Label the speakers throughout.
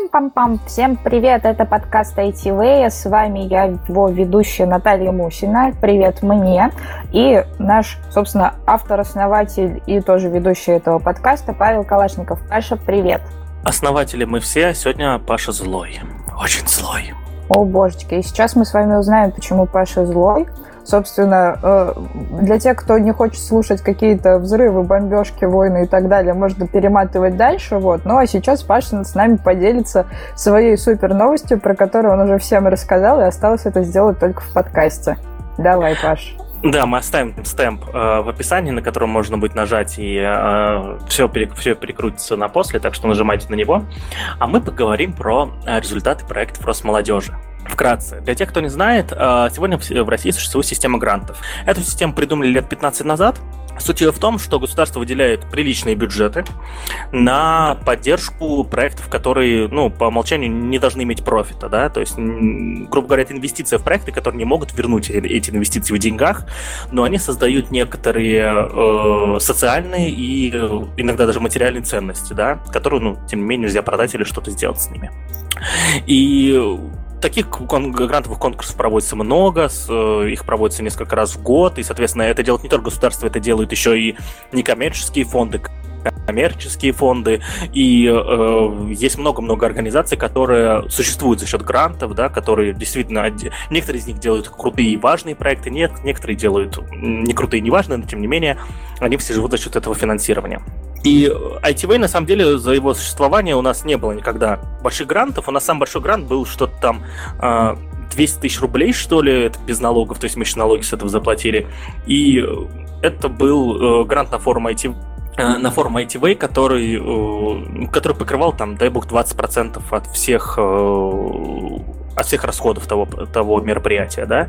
Speaker 1: Парам-пам-пам. Всем привет, это подкаст ITV. С вами я, его ведущая Наталья Мусина. Привет мне. И наш, собственно, автор-основатель и тоже ведущий этого подкаста Павел Калашников. Паша, привет.
Speaker 2: Основатели мы все, сегодня Паша злой. Очень злой.
Speaker 1: О, божечки, и сейчас мы с вами узнаем, почему Паша злой. Собственно, э, для тех, кто не хочет слушать какие-то взрывы, бомбежки, войны и так далее, можно перематывать дальше. Вот. Ну а сейчас Паша с нами поделится своей супер новостью, про которую он уже всем рассказал, и осталось это сделать только в подкасте. Давай, Паш.
Speaker 2: Да, мы оставим стемп э, в описании, на котором можно будет нажать, и э, все, перек, все перекрутится на после, так что нажимайте на него. А мы поговорим про э, результаты проектов Росмолодежи. Вкратце, для тех, кто не знает, э, сегодня в России существует система грантов. Эту систему придумали лет 15 назад. Суть ее в том, что государство выделяет приличные бюджеты на поддержку проектов, которые, ну, по умолчанию не должны иметь профита, да, то есть, грубо говоря, это инвестиции в проекты, которые не могут вернуть эти инвестиции в деньгах, но они создают некоторые э, социальные и э, иногда даже материальные ценности, да, которые, ну, тем не менее, нельзя продать или что-то сделать с ними. И таких кон- грантовых конкурсов проводится много, с, э, их проводится несколько раз в год, и, соответственно, это делает не только государство, это делают еще и некоммерческие фонды, коммерческие фонды, и э, есть много-много организаций, которые существуют за счет грантов, да, которые действительно, некоторые из них делают крутые и важные проекты, нет, некоторые делают не крутые и не важные, но тем не менее, они все живут за счет этого финансирования. И ITV, на самом деле, за его существование у нас не было никогда больших грантов. У нас самый большой грант был что-то там 200 а, тысяч рублей, что ли, это без налогов, то есть мы еще налоги с этого заплатили. И это был э, грант на форум ITV, э, на форум ITV, который, э, который покрывал там, дай бог, 20% от всех от всех расходов того, того мероприятия, да.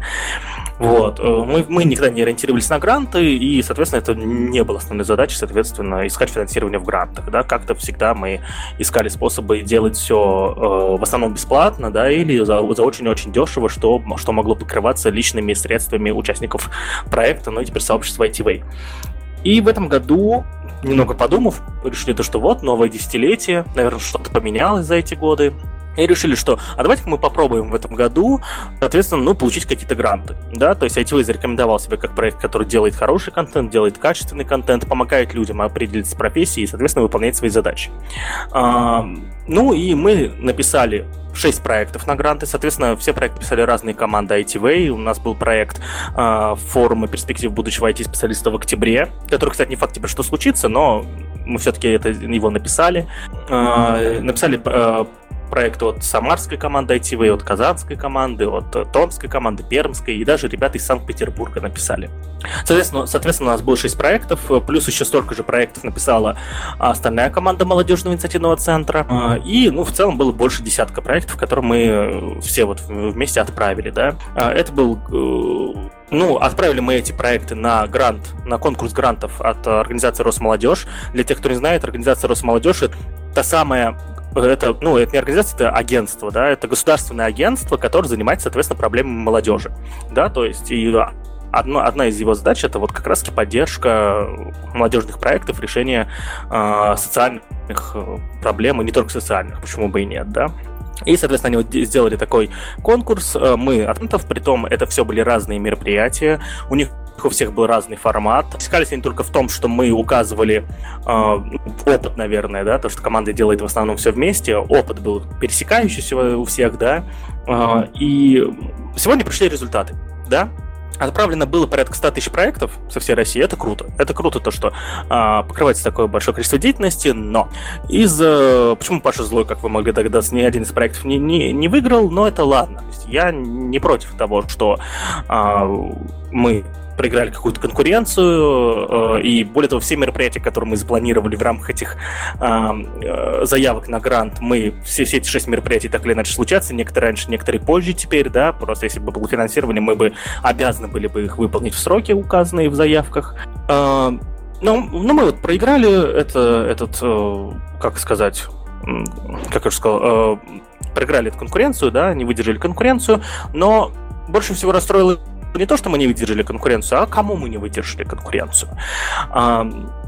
Speaker 2: Вот. Э, мы, мы никогда не ориентировались на гранты, и, соответственно, это не было основной задачей, соответственно, искать финансирование в грантах, да. Как-то всегда мы искали способы делать все э, в основном бесплатно, да, или за, за очень-очень дешево, что, что могло покрываться личными средствами участников проекта, ну и теперь сообщества ITV. И в этом году, немного подумав, решили то, что вот, новое десятилетие, наверное, что-то поменялось за эти годы, и решили, что а давайте мы попробуем в этом году, соответственно, ну, получить какие-то гранты. Да, то есть ITV зарекомендовал себя как проект, который делает хороший контент, делает качественный контент, помогает людям определиться с профессией и, соответственно, выполнять свои задачи. А, ну и мы написали 6 проектов на гранты. Соответственно, все проекты писали разные команды ITV. У нас был проект э, форума перспектив будущего IT-специалиста в октябре, который, кстати, не факт, типа, что случится, но мы все-таки это его написали. Э, написали э, проекты от самарской команды ITV, от казанской команды, от э, томской команды, пермской, и даже ребята из Санкт-Петербурга написали. Соответственно, соответственно, у нас было 6 проектов, э, плюс еще столько же проектов написала остальная команда молодежного инициативного центра, а, и, ну, в целом было больше десятка проектов, которые мы э, все вот вместе отправили, да. А, это был ну, отправили мы эти проекты на грант, на конкурс грантов от организации Росмолодежь. Для тех, кто не знает, организация Росмолодежь это та самая это, ну, это не организация, это агентство, да, это государственное агентство, которое занимается, соответственно, проблемами молодежи, да, то есть и одно, одна из его задач это вот как раз поддержка молодежных проектов, решение э, социальных проблем, и не только социальных, почему бы и нет, да. И, соответственно, они сделали такой конкурс. Э, мы от при том это все были разные мероприятия. У них у всех был разный формат. Искались они только в том, что мы указывали э, опыт, наверное, да, то, что команда делает в основном все вместе. Опыт был пересекающийся у всех, да. Э, и сегодня пришли результаты, да. Отправлено было порядка 100 тысяч проектов со всей России. Это круто. Это круто то, что э, покрывается такое большое количество деятельности, но из... Э, почему Паша злой, как вы могли догадаться, ни один из проектов не, не, не выиграл, но это ладно. Я не против того, что э, мы проиграли какую-то конкуренцию, э, и более того, все мероприятия, которые мы запланировали в рамках этих э, заявок на грант, мы все, все эти шесть мероприятий так или иначе случатся, некоторые раньше, некоторые позже теперь, да, просто если бы было финансирование, мы бы обязаны были бы их выполнить в сроки, указанные в заявках. Э, ну, ну, мы вот проиграли это, этот, как сказать, как я уже сказал, проиграли эту конкуренцию, да, не выдержали конкуренцию, но больше всего расстроило не то, что мы не выдержали конкуренцию, а кому мы не выдержали конкуренцию.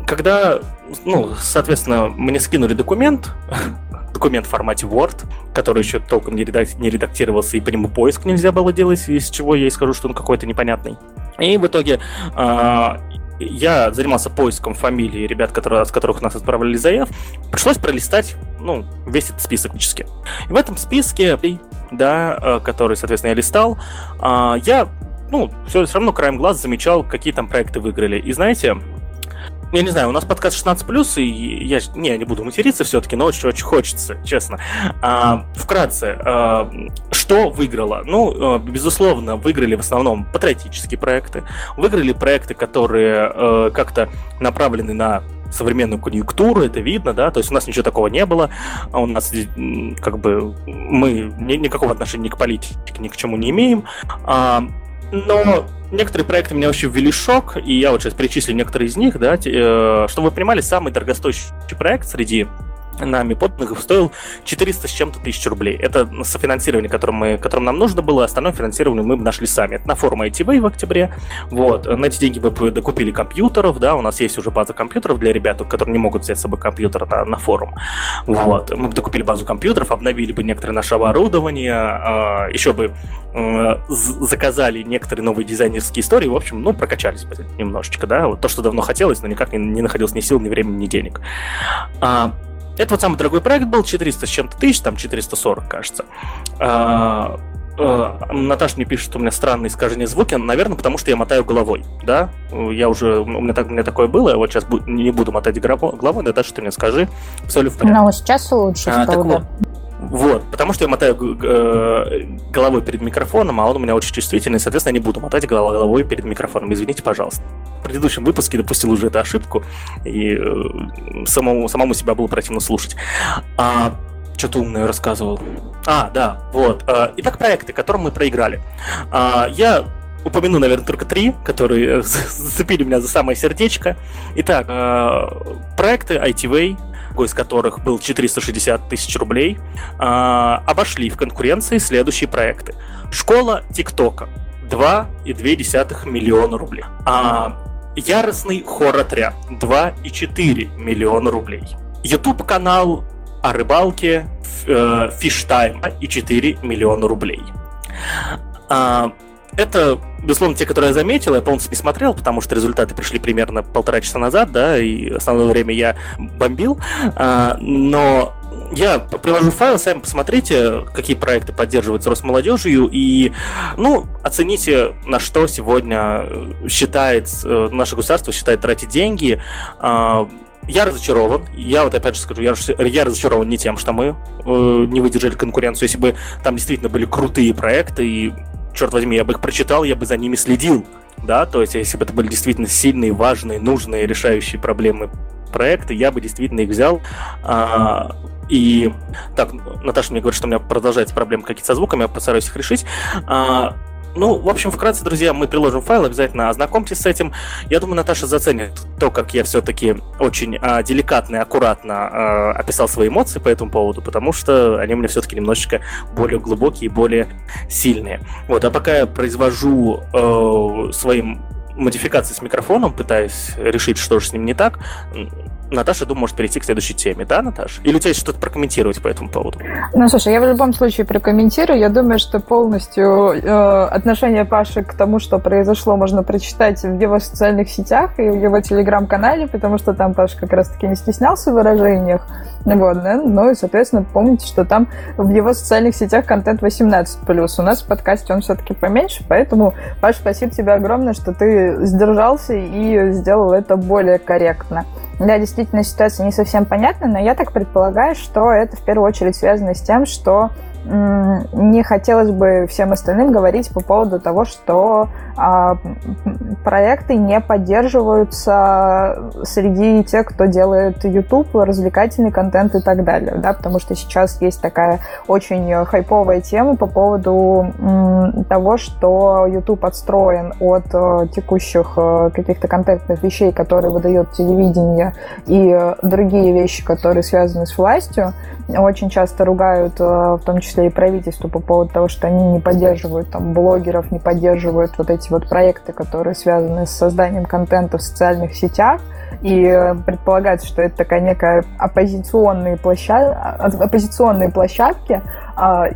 Speaker 2: Когда, ну, соответственно, мне скинули документ, документ в формате Word, который еще толком не, редак- не редактировался, и по нему поиск нельзя было делать, из чего я и скажу, что он какой-то непонятный. И в итоге э, я занимался поиском фамилии ребят, которые, от которых нас отправляли заяв. Пришлось пролистать, ну, весь этот список фактически. И в этом списке, да, э, который, соответственно, я листал, э, я, ну, все, все равно краем глаз замечал, какие там проекты выиграли. И знаете, я не знаю, у нас подкаст 16+, и я не, не буду материться все-таки, но очень-очень хочется, честно. А, вкратце, а, что выиграло? Ну, а, безусловно, выиграли в основном патриотические проекты, выиграли проекты, которые а, как-то направлены на современную конъюнктуру, это видно, да, то есть у нас ничего такого не было, а у нас как бы мы ни, никакого отношения к политике, ни к чему не имеем, а, но некоторые проекты меня вообще ввели в шок, и я вот сейчас перечислю некоторые из них, да, э, чтобы вы понимали, самый дорогостоящий проект среди нами подданных стоил 400 с чем-то тысяч рублей. Это софинансирование, которое мы, которым нам нужно было, остальное финансирование мы нашли сами. Это на форуме ITV в октябре. Вот. На эти деньги мы докупили компьютеров, да, у нас есть уже база компьютеров для ребят, которые не могут взять с собой компьютер на, на форум. Вот. Мы бы докупили базу компьютеров, обновили бы некоторые наше оборудование, а, еще бы заказали некоторые новые дизайнерские истории, в общем, ну, прокачались бы немножечко, да, вот то, что давно хотелось, но никак не, не находилось ни сил, ни времени, ни денег. А, это вот самый дорогой проект был, 400 с чем-то тысяч, там 440, кажется. А, а, Наташа мне пишет, что у меня странные искажения звуки, наверное, потому что я мотаю головой, да? Я уже, у меня, так, у меня такое было, я вот сейчас не буду мотать головой, Наташа, ты мне скажи, все ли в порядке.
Speaker 1: Ну, сейчас лучше а, так вот,
Speaker 2: вот, потому что я мотаю э, головой перед микрофоном, а он у меня очень чувствительный, соответственно, я не буду мотать головой перед микрофоном. Извините, пожалуйста. В предыдущем выпуске допустил уже эту ошибку, и э, самому, самому себя было противно слушать. А, что-то умное рассказывал. А, да, вот. А, итак, проекты, которым мы проиграли. А, я упомяну, наверное, только три, которые зацепили меня за самое сердечко. Итак, проекты ITV, из которых был 460 тысяч рублей, а, обошли в конкуренции следующие проекты. Школа ТикТока 2,2 миллиона рублей. А, яростный хор-отряд 2,4 миллиона рублей. YouTube канал о рыбалке э, Фиштайм и 4 миллиона рублей. Это, безусловно, те, которые я заметил, я полностью не смотрел, потому что результаты пришли примерно полтора часа назад, да, и основное время я бомбил, а, но я приложу файл, сами посмотрите, какие проекты поддерживаются Росмолодежью, и, ну, оцените, на что сегодня считает, э, наше государство считает тратить деньги. А, я разочарован. Я вот опять же скажу, я, я разочарован не тем, что мы э, не выдержали конкуренцию. Если бы там действительно были крутые проекты и черт возьми, я бы их прочитал, я бы за ними следил, да, то есть если бы это были действительно сильные, важные, нужные, решающие проблемы проекты, я бы действительно их взял. А, и так, Наташа мне говорит, что у меня продолжается проблема какие-то со звуками, я постараюсь их решить. А, ну, в общем, вкратце, друзья, мы приложим файл, обязательно ознакомьтесь с этим. Я думаю, Наташа заценит то, как я все-таки очень а, деликатно и аккуратно а, описал свои эмоции по этому поводу, потому что они у меня все-таки немножечко более глубокие и более сильные. Вот, а пока я произвожу э, своим модификации с микрофоном, пытаясь решить, что же с ним не так, Наташа, думаю, может перейти к следующей теме, да, Наташа? Или у тебя есть что-то прокомментировать по этому поводу?
Speaker 1: Ну, слушай, я в любом случае прокомментирую. Я думаю, что полностью э, отношение Паши к тому, что произошло, можно прочитать в его социальных сетях и в его телеграм-канале, потому что там Паша как раз-таки не стеснялся в выражениях. Вот, да? Ну и, соответственно, помните, что там в его социальных сетях контент 18+. У нас в подкасте он все-таки поменьше, поэтому, Паша, спасибо тебе огромное, что ты сдержался и сделал это более корректно. Да, действительно, ситуация не совсем понятна, но я так предполагаю, что это в первую очередь связано с тем, что не хотелось бы всем остальным говорить по поводу того, что а, проекты не поддерживаются среди тех, кто делает YouTube, развлекательный контент и так далее, да, потому что сейчас есть такая очень хайповая тема по поводу м, того, что YouTube отстроен от э, текущих э, каких-то контентных вещей, которые выдает телевидение, и другие вещи, которые связаны с властью. Очень часто ругают, э, в том числе и правительство, по поводу того, что они не поддерживают там блогеров, не поддерживают вот эти вот проекты, которые связаны с созданием контента в социальных сетях. и предполагается, что это такая некая оппозиционные, площад... оппозиционные площадки, а,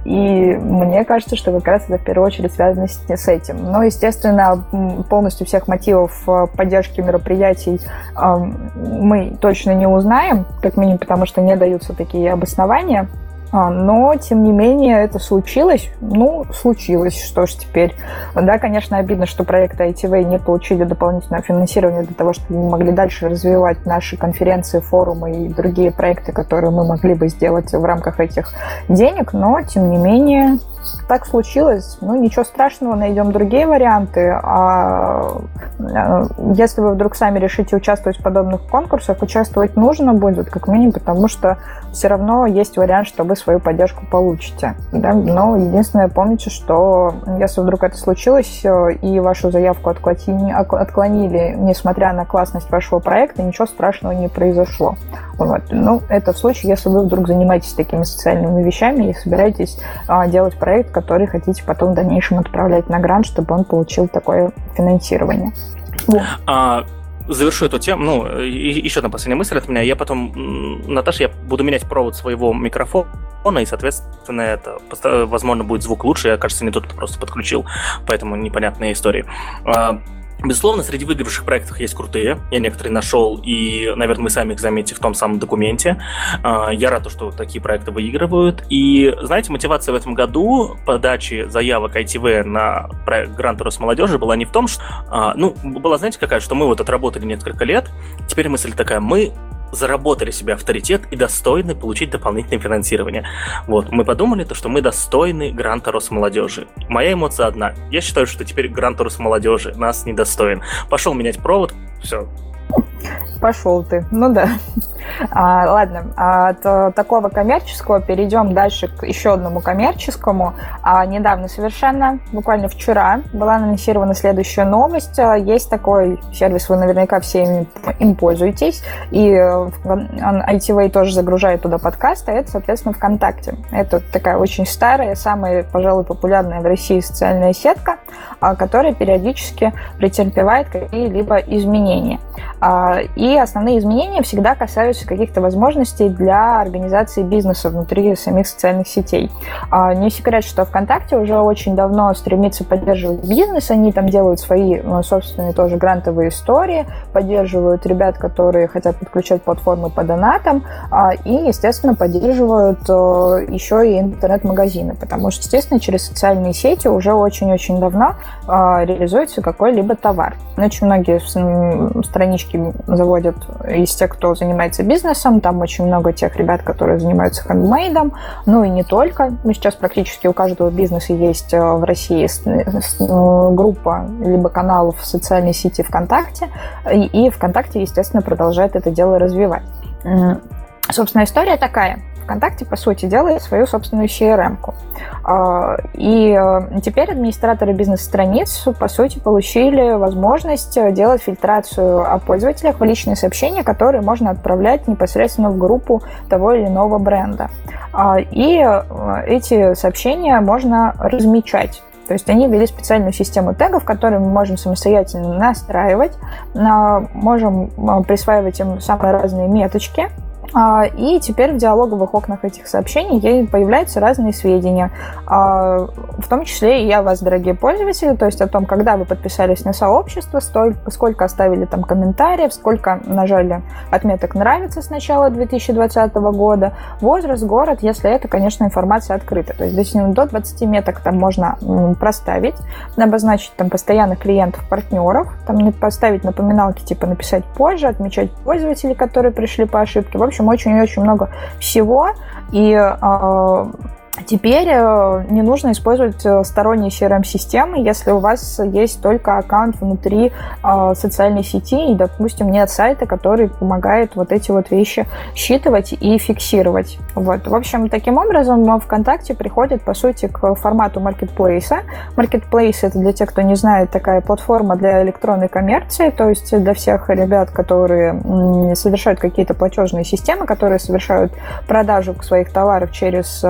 Speaker 1: и мне кажется, что как раз это в первую очередь связано с, с этим. Но, естественно, полностью всех мотивов э, поддержки мероприятий мы точно не узнаем, как минимум потому, что не даются такие обоснования. А, но, тем не менее, это случилось. Ну, случилось, что ж теперь. Да, конечно, обидно, что проекты ITV не получили дополнительное финансирование для того, чтобы мы могли дальше развивать наши конференции, форумы и другие проекты, которые мы могли бы сделать в рамках этих денег, но, тем не менее, так случилось, ну ничего страшного, найдем другие варианты. А э, если вы вдруг сами решите участвовать в подобных конкурсах, участвовать нужно будет, как минимум, потому что все равно есть вариант, что вы свою поддержку получите. Да? Но единственное, помните, что если вдруг это случилось э, и вашу заявку отклонили, несмотря на классность вашего проекта, ничего страшного не произошло. Вот. Ну, это в случае, если вы вдруг занимаетесь такими социальными вещами и собираетесь а, делать проект, который хотите потом в дальнейшем отправлять на грант, чтобы он получил такое финансирование.
Speaker 2: Вот. А, завершу эту тему. Ну, и, еще одна последняя мысль от меня. Я потом, Наташа, я буду менять провод своего микрофона, и, соответственно, это, возможно, будет звук лучше. Я, кажется, не тот, просто подключил, поэтому непонятные истории. А, Безусловно, среди выигравших проектов есть крутые. Я некоторые нашел, и, наверное, мы сами их заметим в том самом документе. А, я рад, что такие проекты выигрывают. И, знаете, мотивация в этом году подачи заявок ITV на проект Грант Росмолодежи была не в том, что... А, ну, была, знаете, какая, что мы вот отработали несколько лет. Теперь мысль такая, мы заработали себе авторитет и достойны получить дополнительное финансирование. Вот, мы подумали, то, что мы достойны гранта Росмолодежи. Моя эмоция одна. Я считаю, что теперь грант Росмолодежи нас недостоин. Пошел менять провод, все,
Speaker 1: Пошел ты. Ну да. А, ладно, от э, такого коммерческого перейдем дальше к еще одному коммерческому. А, недавно совершенно, буквально вчера, была анонсирована следующая новость. А, есть такой сервис, вы наверняка все им, им пользуетесь, и ITV тоже загружает туда подкасты, это, соответственно, ВКонтакте. Это такая очень старая, самая, пожалуй, популярная в России социальная сетка, а, которая периодически претерпевает какие-либо изменения. А, и основные изменения всегда касаются каких-то возможностей для организации бизнеса внутри самих социальных сетей. А, не секрет, что ВКонтакте уже очень давно стремится поддерживать бизнес, они там делают свои ну, собственные тоже грантовые истории, поддерживают ребят, которые хотят подключать платформы по донатам, а, и, естественно, поддерживают э, еще и интернет-магазины, потому что, естественно, через социальные сети уже очень-очень давно реализуется какой-либо товар. Очень многие странички заводят из тех, кто занимается бизнесом. Там очень много тех ребят, которые занимаются хендмейдом. Ну и не только. Ну, сейчас практически у каждого бизнеса есть э, в России э, группа либо каналов в социальной сети ВКонтакте. И ВКонтакте, естественно, продолжает это дело развивать. Собственно, история такая. ВКонтакте, по сути, делает свою собственную CRM-ку. А, и э, теперь администраторы бизнес-страниц, по сути, получили возможность делать фильтрацию о пользователях в личные сообщения, которые можно отправлять непосредственно в группу того или иного бренда. А, и э, эти сообщения можно размечать. То есть они ввели специальную систему тегов, которую мы можем самостоятельно настраивать, можем э, присваивать им самые разные меточки, и теперь в диалоговых окнах этих сообщений появляются разные сведения, а, в том числе и о вас, дорогие пользователи, то есть о том, когда вы подписались на сообщество, сколько оставили там комментариев, сколько нажали отметок «нравится» с начала 2020 года, возраст, город, если это, конечно, информация открыта. То есть до 20 меток там можно проставить, обозначить там постоянных клиентов, партнеров, там поставить напоминалки, типа написать позже, отмечать пользователей, которые пришли по ошибке. В общем, общем, очень-очень много всего. И э, Теперь э, не нужно использовать э, сторонние CRM-системы, если у вас есть только аккаунт внутри э, социальной сети и, допустим, нет сайта, который помогает вот эти вот вещи считывать и фиксировать. Вот. В общем, таким образом ВКонтакте приходит, по сути, к формату маркетплейса. Маркетплейс — это для тех, кто не знает, такая платформа для электронной коммерции, то есть для всех ребят, которые совершают какие-то платежные системы, которые совершают продажу своих товаров через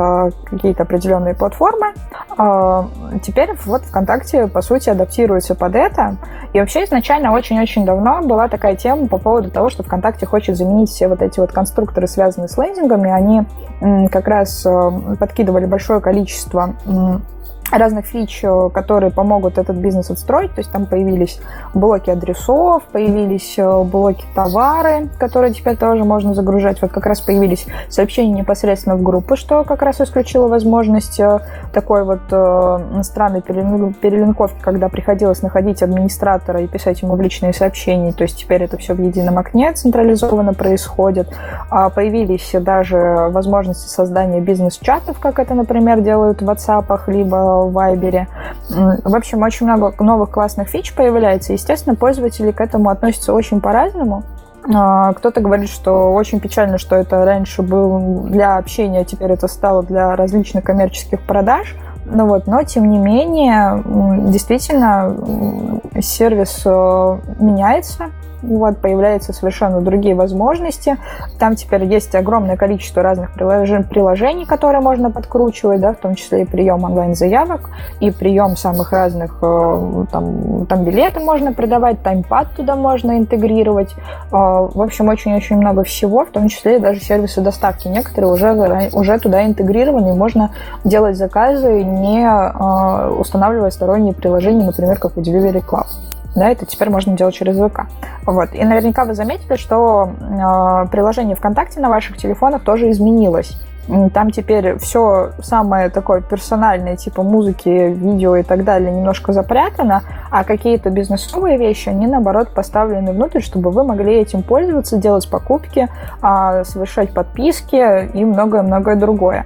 Speaker 1: какие-то определенные платформы. А, теперь вот ВКонтакте, по сути, адаптируется под это. И вообще изначально очень-очень давно была такая тема по поводу того, что ВКонтакте хочет заменить все вот эти вот конструкторы, связанные с лендингами. Они как раз э, подкидывали большое количество разных фич, э, которые помогут этот бизнес отстроить. То есть там появились блоки адресов, появились э, блоки товары, которые теперь тоже можно загружать. Вот как раз появились сообщения непосредственно в группы, что как раз исключило возможность э, такой вот странной перелинковки, когда приходилось находить администратора и писать ему в личные сообщения. То есть теперь это все в едином окне централизованно происходит. А появились даже возможности создания бизнес-чатов, как это, например, делают в WhatsApp, либо в Вайбере. В общем, очень много новых классных фич появляется. Естественно, пользователи к этому относятся очень по-разному. А, кто-то говорит, что очень печально, что это раньше был для общения, а теперь это стало для различных коммерческих продаж. Ну вот, но тем не менее, действительно, сервис э, меняется, вот, появляются совершенно другие возможности. Там теперь есть огромное количество разных приложений, которые можно подкручивать, да, в том числе и прием онлайн-заявок, и прием самых разных, э, там, там билеты можно продавать, таймпад туда можно интегрировать. Э, в общем, очень-очень много всего, в том числе и даже сервисы доставки. Некоторые уже, уже туда интегрированы, и можно делать заказы, не э, устанавливая сторонние приложения, например, как у Delivery Club да, это теперь можно делать через ВК. Вот. И наверняка вы заметили, что э, приложение ВКонтакте на ваших телефонах тоже изменилось. Там теперь все самое такое персональное, типа музыки, видео и так далее, немножко запрятано, а какие-то бизнесовые вещи, они, наоборот, поставлены внутрь, чтобы вы могли этим пользоваться, делать покупки, а, совершать подписки и многое-многое другое.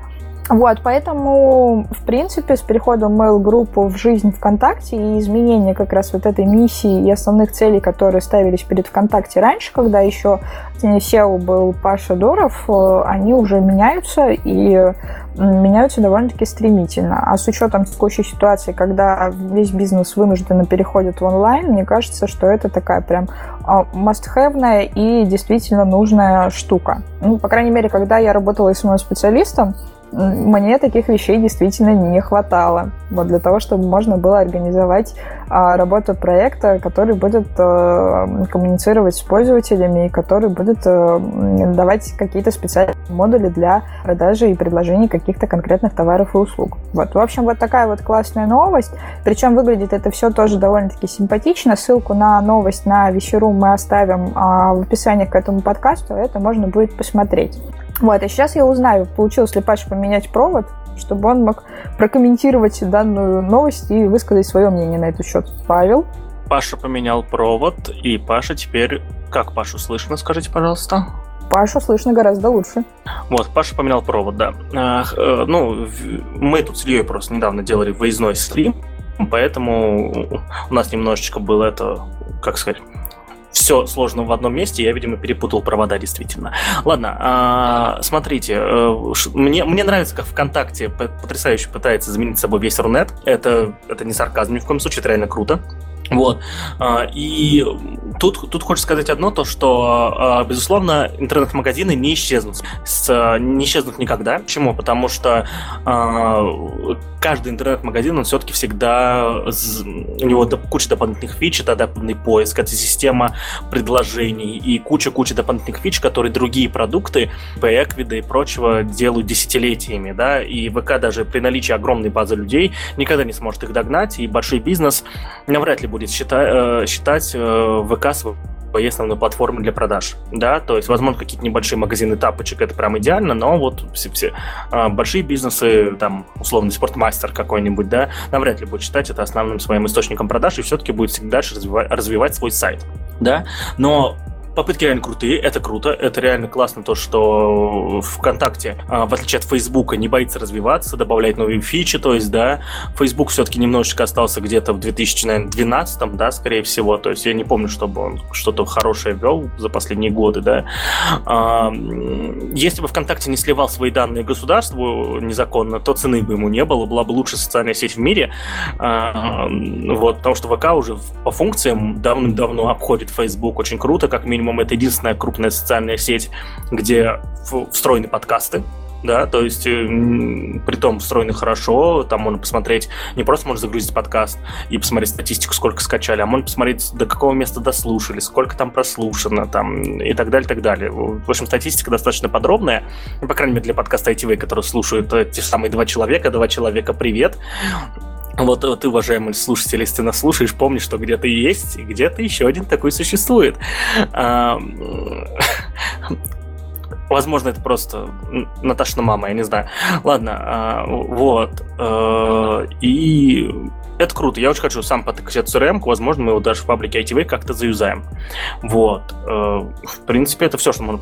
Speaker 1: Вот, поэтому, в принципе, с переходом Mail-группы в жизнь ВКонтакте и изменение как раз вот этой миссии и основных целей, которые ставились перед ВКонтакте раньше, когда еще SEO был Паша Доров, э, они уже меняются и меняются довольно-таки стремительно. А с учетом текущей ситуации, когда весь бизнес вынужденно переходит в онлайн, мне кажется, что это такая прям must-have и действительно нужная штука. Ну, по крайней мере, когда я работала СММ-специалистом, мне таких вещей действительно не хватало. Вот для того, чтобы можно было организовать а, работу проекта, который будет а, коммуницировать с пользователями и который будет а, давать какие-то специальные модули для продажи и предложения каких-то конкретных товаров и услуг. Вот, в общем, вот такая вот классная новость. Причем выглядит это все тоже довольно-таки симпатично. Ссылку на новость на Вещеру мы оставим а, в описании к этому подкасту. Это можно будет посмотреть. Вот, и сейчас я узнаю, получилось ли Паше поменять провод, чтобы он мог прокомментировать данную новость и высказать свое мнение на этот счет. Павел?
Speaker 2: Паша поменял провод, и Паша теперь... Как Пашу слышно, скажите, пожалуйста?
Speaker 1: Пашу слышно гораздо лучше.
Speaker 2: Вот, Паша поменял провод, да. Э, ну, мы тут с Ильей просто недавно делали выездной стрим, поэтому у нас немножечко было это, как сказать, все сложно в одном месте, я, видимо, перепутал провода действительно. Ладно, а, смотрите, э, мне, мне нравится, как ВКонтакте потрясающе пытается заменить собой весь Рунет. Это, это не сарказм ни в коем случае, это реально круто. Вот. А, и тут, тут хочется сказать одно, то что, а, безусловно, интернет-магазины не исчезнут. Не исчезнут никогда. Почему? Потому что а, каждый интернет-магазин, он все-таки всегда... У него куча дополнительных фич, это адаптивный поиск, это система предложений и куча-куча дополнительных фич, которые другие продукты, Эквида и прочего делают десятилетиями, да, и ВК даже при наличии огромной базы людей никогда не сможет их догнать, и большой бизнес навряд ли будет будет считать, э, считать э, ВК своей основной платформой для продаж, да, то есть, возможно, какие-то небольшие магазины тапочек, это прям идеально, но вот все, все э, большие бизнесы, там, условный спортмастер какой-нибудь, да, навряд ли будет считать это основным своим источником продаж и все-таки будет дальше развивать, развивать свой сайт, да, но Попытки реально крутые, это круто, это реально классно то, что ВКонтакте, а, в отличие от Фейсбука, не боится развиваться, добавлять новые фичи, то есть, да, Фейсбук все-таки немножечко остался где-то в 2012, да, скорее всего, то есть я не помню, чтобы он что-то хорошее вел за последние годы, да. А, если бы ВКонтакте не сливал свои данные государству незаконно, то цены бы ему не было, была бы лучшая социальная сеть в мире, а, вот, потому что ВК уже по функциям давным-давно обходит Facebook очень круто, как минимум минимум это единственная крупная социальная сеть, где встроены подкасты. да, то есть э, при том встроены хорошо, там можно посмотреть, не просто можно загрузить подкаст и посмотреть статистику, сколько скачали, а можно посмотреть, до какого места дослушали, сколько там прослушано, там, и так далее, так далее. В общем, статистика достаточно подробная, ну, по крайней мере, для подкаста ITV, который слушают э, те самые два человека, два человека, привет. Вот, вот ты, уважаемый слушатель, если ты нас слушаешь, помни, что где-то есть, и где-то еще один такой существует. Возможно, это просто Наташина мама, я не знаю. Ладно, а, вот. Э, и это круто. Я очень хочу сам потыкать эту CRM, возможно, мы его даже в паблике ITV как-то заюзаем. Вот. Э, в принципе, это все, что можно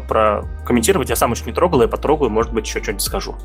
Speaker 2: прокомментировать. Я сам еще не трогал, я потрогаю, может быть, еще что-нибудь скажу.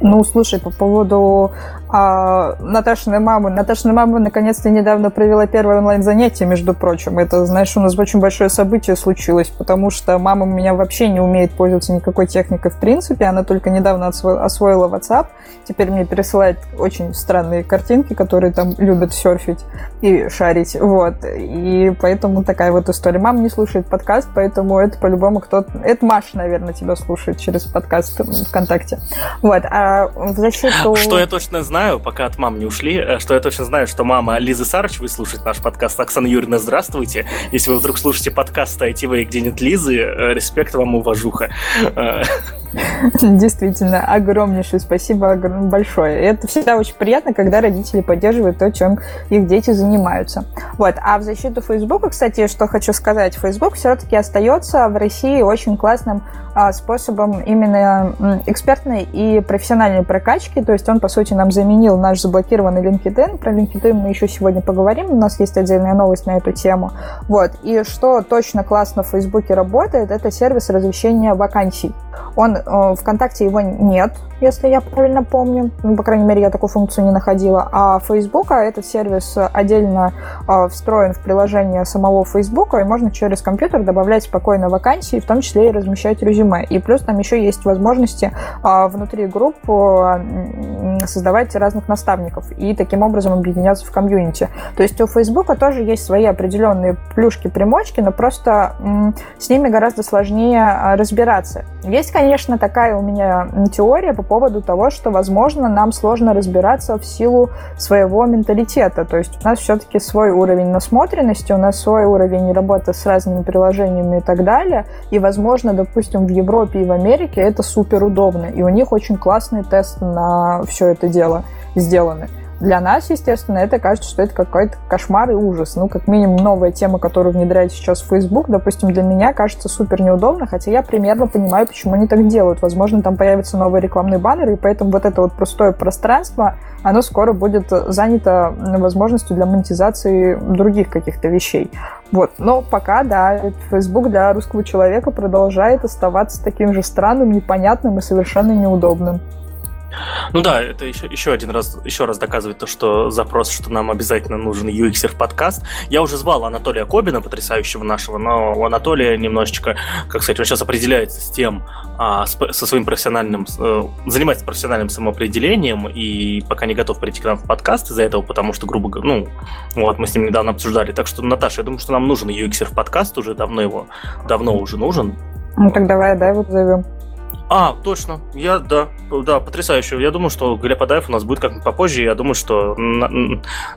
Speaker 1: Ну, слушай, по поводу а, Наташиной мамы. Наташина мама наконец-то недавно провела первое онлайн-занятие, между прочим. Это, знаешь, у нас очень большое событие случилось, потому что мама у меня вообще не умеет пользоваться никакой техникой в принципе. Она только недавно осво- освоила WhatsApp. Теперь мне пересылает очень странные картинки, которые там любят серфить и шарить. Вот. И поэтому такая вот история. Мама не слушает подкаст, поэтому это по-любому кто-то... Это Маша, наверное, тебя слушает через подкаст ВКонтакте. Вот. А в защиту...
Speaker 2: Что я точно знаю, пока от мам не ушли, э, что я точно знаю, что мама Лизы Сарычевой слушает наш подкаст. Оксана Юрьевна, здравствуйте. Если вы вдруг слушаете подкаст ITV, где нет Лизы, э, респект вам, уважуха.
Speaker 1: Действительно, огромнейшее спасибо большое. Это всегда очень приятно, когда родители поддерживают то, чем их дети занимаются. Вот. А в защиту Фейсбука, кстати, что хочу сказать, Facebook все-таки остается в России очень классным а, способом именно экспертной и профессиональной прокачки. То есть он, по сути, нам заменил наш заблокированный LinkedIn. Про LinkedIn мы еще сегодня поговорим. У нас есть отдельная новость на эту тему. Вот. И что точно классно в Фейсбуке работает, это сервис размещения вакансий. Он ВКонтакте его нет, если я правильно помню. Ну, по крайней мере, я такую функцию не находила. А Facebook, этот сервис отдельно э, встроен в приложение самого Facebook, и можно через компьютер добавлять спокойно вакансии, в том числе и размещать резюме. И плюс там еще есть возможности э, внутри групп создавать разных наставников и таким образом объединяться в комьюнити. То есть у Facebook тоже есть свои определенные плюшки-примочки, но просто с ними гораздо сложнее разбираться. Есть, конечно, такая у меня теория по поводу того, что, возможно, нам сложно разбираться в силу своего менталитета. То есть у нас все-таки свой уровень насмотренности, у нас свой уровень работы с разными приложениями и так далее. И, возможно, допустим, в Европе и в Америке это супер удобно. И у них очень классные тесты на все это дело сделаны. Для нас, естественно, это кажется, что это какой-то кошмар и ужас. Ну, как минимум, новая тема, которую внедряет сейчас Facebook, допустим, для меня кажется супер неудобно, хотя я примерно понимаю, почему они так делают. Возможно, там появятся новые рекламные баннеры, и поэтому вот это вот простое пространство, оно скоро будет занято возможностью для монетизации других каких-то вещей. Вот. Но пока, да, Facebook для русского человека продолжает оставаться таким же странным, непонятным и совершенно неудобным.
Speaker 2: Ну да, это еще, еще один раз, еще раз доказывает то, что запрос, что нам обязательно нужен UX в подкаст. Я уже звал Анатолия Кобина, потрясающего нашего, но у Анатолия немножечко, как сказать, он сейчас определяется с тем, а, с, со своим профессиональным, э, занимается профессиональным самоопределением и пока не готов прийти к нам в подкаст из-за этого, потому что, грубо говоря, ну, вот мы с ним недавно обсуждали. Так что, Наташа, я думаю, что нам нужен UX в подкаст уже давно его, давно уже нужен.
Speaker 1: Ну так давай, да, его зовем.
Speaker 2: А, точно. Я, да, да, потрясающе. Я думаю, что Глеб Адаев у нас будет как-нибудь попозже. Я думаю, что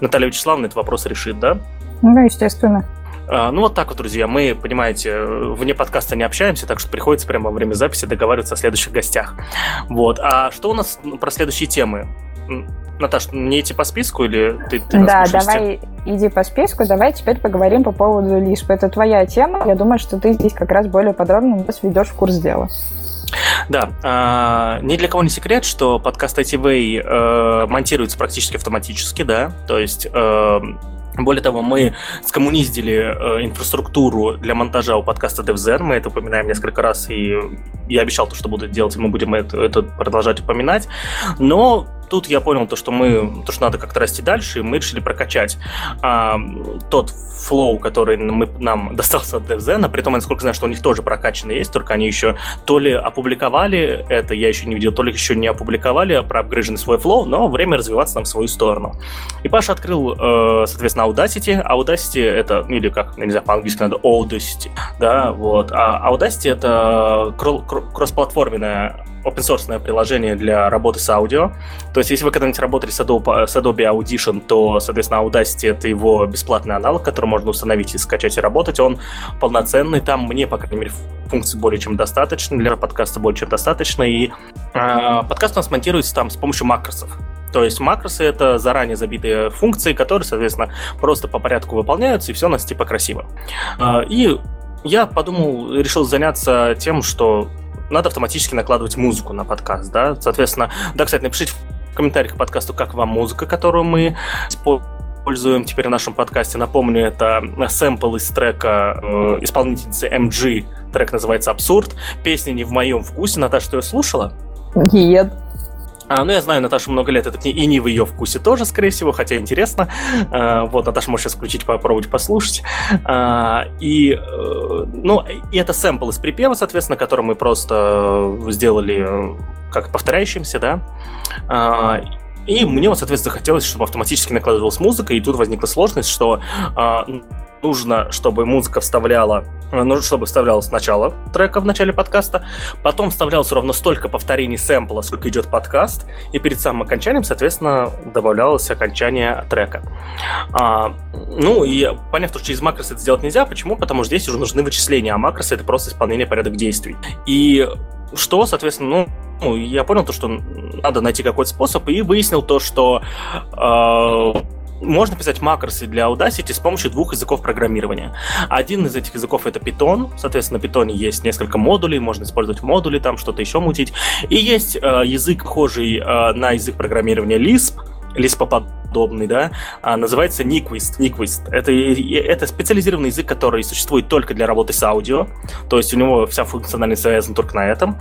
Speaker 2: Наталья Вячеславовна этот вопрос решит, да?
Speaker 1: Ну, естественно.
Speaker 2: А, ну, вот так вот, друзья. Мы, понимаете, вне подкаста не общаемся, так что приходится прямо во время записи договариваться о следующих гостях. Вот. А что у нас про следующие темы? Наташ, не идти по списку или ты, ты
Speaker 1: Да, давай иди по списку, давай теперь поговорим по поводу Лишпа. Это твоя тема, я думаю, что ты здесь как раз более подробно нас ведешь в курс дела.
Speaker 2: Да, э, ни для кого не секрет, что подкаст ITV э, монтируется практически автоматически, да, то есть э, более того, мы скоммуниздили э, инфраструктуру для монтажа у подкаста DevZen, мы это упоминаем несколько раз, и я обещал то, что буду делать, и мы будем это, это продолжать упоминать. Но тут я понял то, что мы, то, что надо как-то расти дальше, и мы решили прокачать а, тот flow, который мы, нам достался от DevZen, при том, я насколько знаю, что у них тоже прокачанный есть, только они еще то ли опубликовали это, я еще не видел, то ли еще не опубликовали про апгрейженный свой flow, но время развиваться нам в свою сторону. И Паша открыл, э, соответственно, Audacity. Audacity это, ну, или как, не знаю, по-английски надо Audacity, да, вот. А Audacity это кроссплатформенная open source приложение для работы с аудио. То есть, если вы когда-нибудь работали с Adobe, с Adobe Audition, то, соответственно, Audacity — это его бесплатный аналог, который можно установить и скачать и работать. Он полноценный, там мне, по крайней мере, функций более чем достаточно, для подкаста более чем достаточно, и э, подкаст у нас монтируется там с помощью макросов. То есть макросы — это заранее забитые функции, которые, соответственно, просто по порядку выполняются, и все у нас типа красиво. Э, и я подумал, решил заняться тем, что надо автоматически накладывать музыку на подкаст, да, соответственно, да, кстати, напишите в комментариях к подкасту, как вам музыка, которую мы используем теперь в нашем подкасте. Напомню, это сэмпл из трека э, исполнительницы MG, трек называется «Абсурд», песня не в моем вкусе. Наташа, ты ее слушала?
Speaker 1: Нет.
Speaker 2: А, ну, я знаю Наташу много лет, это и не в ее вкусе тоже, скорее всего, хотя интересно. А, вот, Наташа может сейчас включить, попробовать послушать. А, и, э, ну, и это сэмпл из припева, соответственно, который мы просто сделали э, как повторяющимся, да. А, и мне вот, соответственно, захотелось, чтобы автоматически накладывалась музыка, и тут возникла сложность, что а, нужно, чтобы музыка вставляла, э, нужно, чтобы вставлялась сначала трека в начале подкаста, потом вставлялось ровно столько повторений сэмпла, сколько идет подкаст, и перед самым окончанием, соответственно, добавлялось окончание трека. А, ну, и поняв, что через макросы это сделать нельзя, почему? Потому что здесь уже нужны вычисления, а макросы — это просто исполнение порядок действий. И что, соответственно, ну, ну, я понял то, что надо найти какой-то способ, и выяснил то, что э, можно писать макросы для Audacity с помощью двух языков программирования. Один из этих языков это Python, соответственно, в Python есть несколько модулей, можно использовать модули, там что-то еще мутить. И есть э, язык, похожий э, на язык программирования Lisp, Lisp-подобный, да, а, называется Nyquist. Nyquist. Это, это специализированный язык, который существует только для работы с аудио, то есть у него вся функциональность завязана только на этом.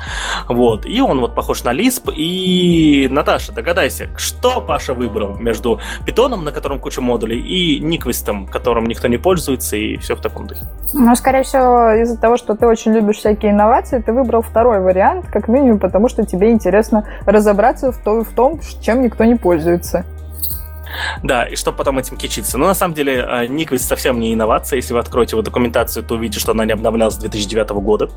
Speaker 2: Вот. И он вот похож на Lisp. И, Наташа, догадайся, что Паша выбрал между питоном, на котором куча модулей, и Nyquist, которым никто не пользуется, и все в таком духе?
Speaker 1: Ну, скорее всего, из-за того, что ты очень любишь всякие инновации, ты выбрал второй вариант, как минимум, потому что тебе интересно разобраться в том, чем никто не пользуется.
Speaker 2: Да, и чтобы потом этим кичиться. Но на самом деле Nyquist а, совсем не инновация. Если вы откроете его документацию, то увидите, что она не обновлялась с 2009 года.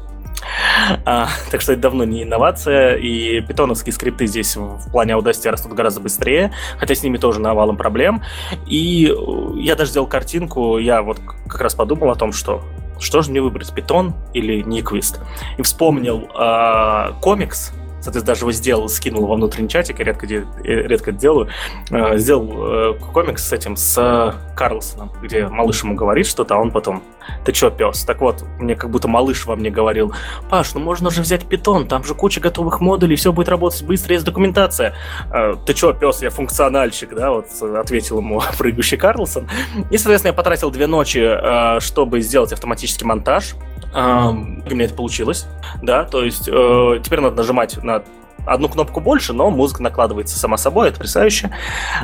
Speaker 2: А, так что это давно не инновация, и питоновские скрипты здесь в плане Audacity растут гораздо быстрее, хотя с ними тоже навалом проблем. И я даже сделал картинку, я вот как раз подумал о том, что что же мне выбрать, питон или Nyquist? И вспомнил э, комикс соответственно, даже его сделал, скинул во внутренний чатик, я редко, редко это делаю, э, сделал э, комикс с этим, с Карлсоном, где малыш ему говорит что-то, а он потом, ты чё, пес? Так вот, мне как будто малыш во мне говорил, Паш, ну можно же взять питон, там же куча готовых модулей, все будет работать быстро, есть документация. Э, ты чё, пес, я функциональщик, да, вот ответил ему прыгающий Карлсон. И, соответственно, я потратил две ночи, чтобы сделать автоматический монтаж, Uh, у меня это получилось, да, то есть э, теперь надо нажимать на одну кнопку больше, но музыка накладывается сама собой, это потрясающе.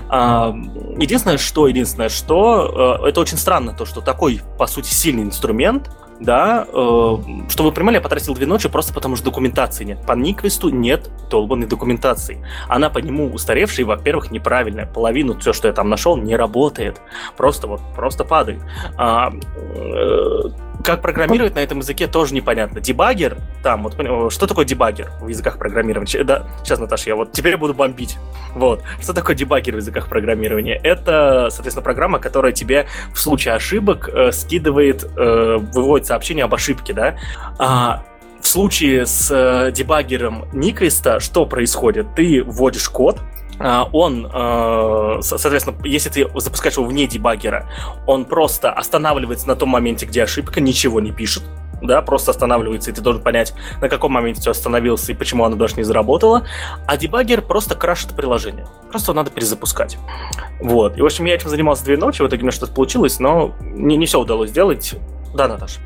Speaker 2: А, единственное, что, единственное, что э, это очень странно, то, что такой, по сути, сильный инструмент, да, э, что вы понимали, я потратил две ночи просто потому, что документации нет. По Никвесту нет долбанной документации. Она по нему устаревшая и, во-первых, неправильная. Половину все, что я там нашел, не работает. Просто вот, просто падает. А, э, как программировать на этом языке тоже непонятно. Дебагер, там, вот, что такое дебагер в языках программирования? Да, сейчас, Наташа, я вот теперь буду бомбить. Вот. Что такое дебагер в языках программирования? Это, соответственно, программа, которая тебе в случае ошибок э, скидывает, э, выводит сообщение об ошибке, да? А, в случае с э, дебаггером Никвиста что происходит? Ты вводишь код, он, э, соответственно, если ты запускаешь его вне дебаггера, он просто останавливается на том моменте, где ошибка, ничего не пишет, да, просто останавливается, и ты должен понять, на каком моменте все остановился и почему оно даже не заработало, а дебаггер просто крашит приложение. Просто надо перезапускать. Вот. И, в общем, я этим занимался две ночи, в итоге у меня что-то получилось, но не, не все удалось сделать. Да, Наташа.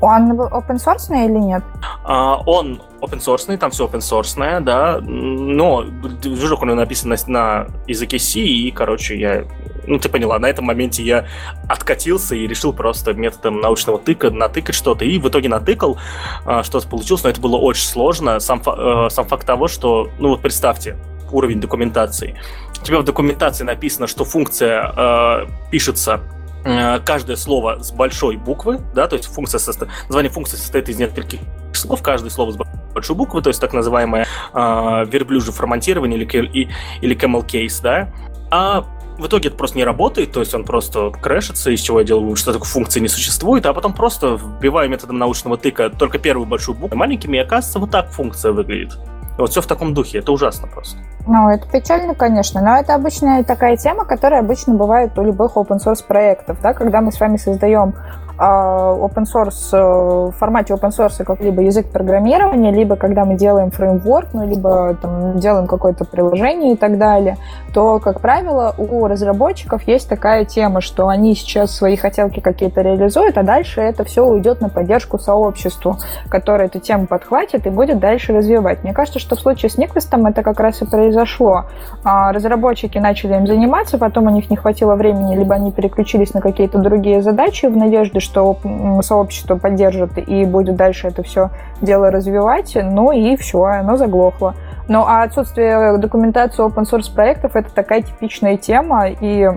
Speaker 1: Он open source или нет?
Speaker 2: А, он open source, там все open source, да, но движок у него написан на, языке C, и, короче, я, ну, ты поняла, на этом моменте я откатился и решил просто методом научного тыка натыкать что-то, и в итоге натыкал, а, что-то получилось, но это было очень сложно. Сам, э, сам факт того, что, ну, вот представьте, уровень документации. У тебя в документации написано, что функция э, пишется каждое слово с большой буквы, да, то есть функция состо... название функции состоит из нескольких слов, каждое слово с большой буквы, то есть так называемое э, верблюжье форматирование или, или camel case, да, а в итоге это просто не работает, то есть он просто крэшится, из чего я делаю, что такой функции не существует, а потом просто вбиваю методом научного тыка только первую большую букву маленькими, и оказывается, вот так функция выглядит. Вот все в таком духе, это ужасно просто.
Speaker 1: Ну, это печально, конечно, но это обычная такая тема, которая обычно бывает у любых open source проектов, да, когда мы с вами создаем open source, э, в формате open source как либо язык программирования, либо когда мы делаем фреймворк, ну, либо там, делаем какое-то приложение и так далее, то, как правило, у разработчиков есть такая тема, что они сейчас свои хотелки какие-то реализуют, а дальше это все уйдет на поддержку сообществу, которое эту тему подхватит и будет дальше развивать. Мне кажется, что в случае с Никвестом это как раз и произошло. А, разработчики начали им заниматься, потом у них не хватило времени, либо они переключились на какие-то другие задачи в надежде, что сообщество поддержит и будет дальше это все дело развивать, ну и все, оно заглохло. Ну а отсутствие документации open source проектов это такая типичная тема, и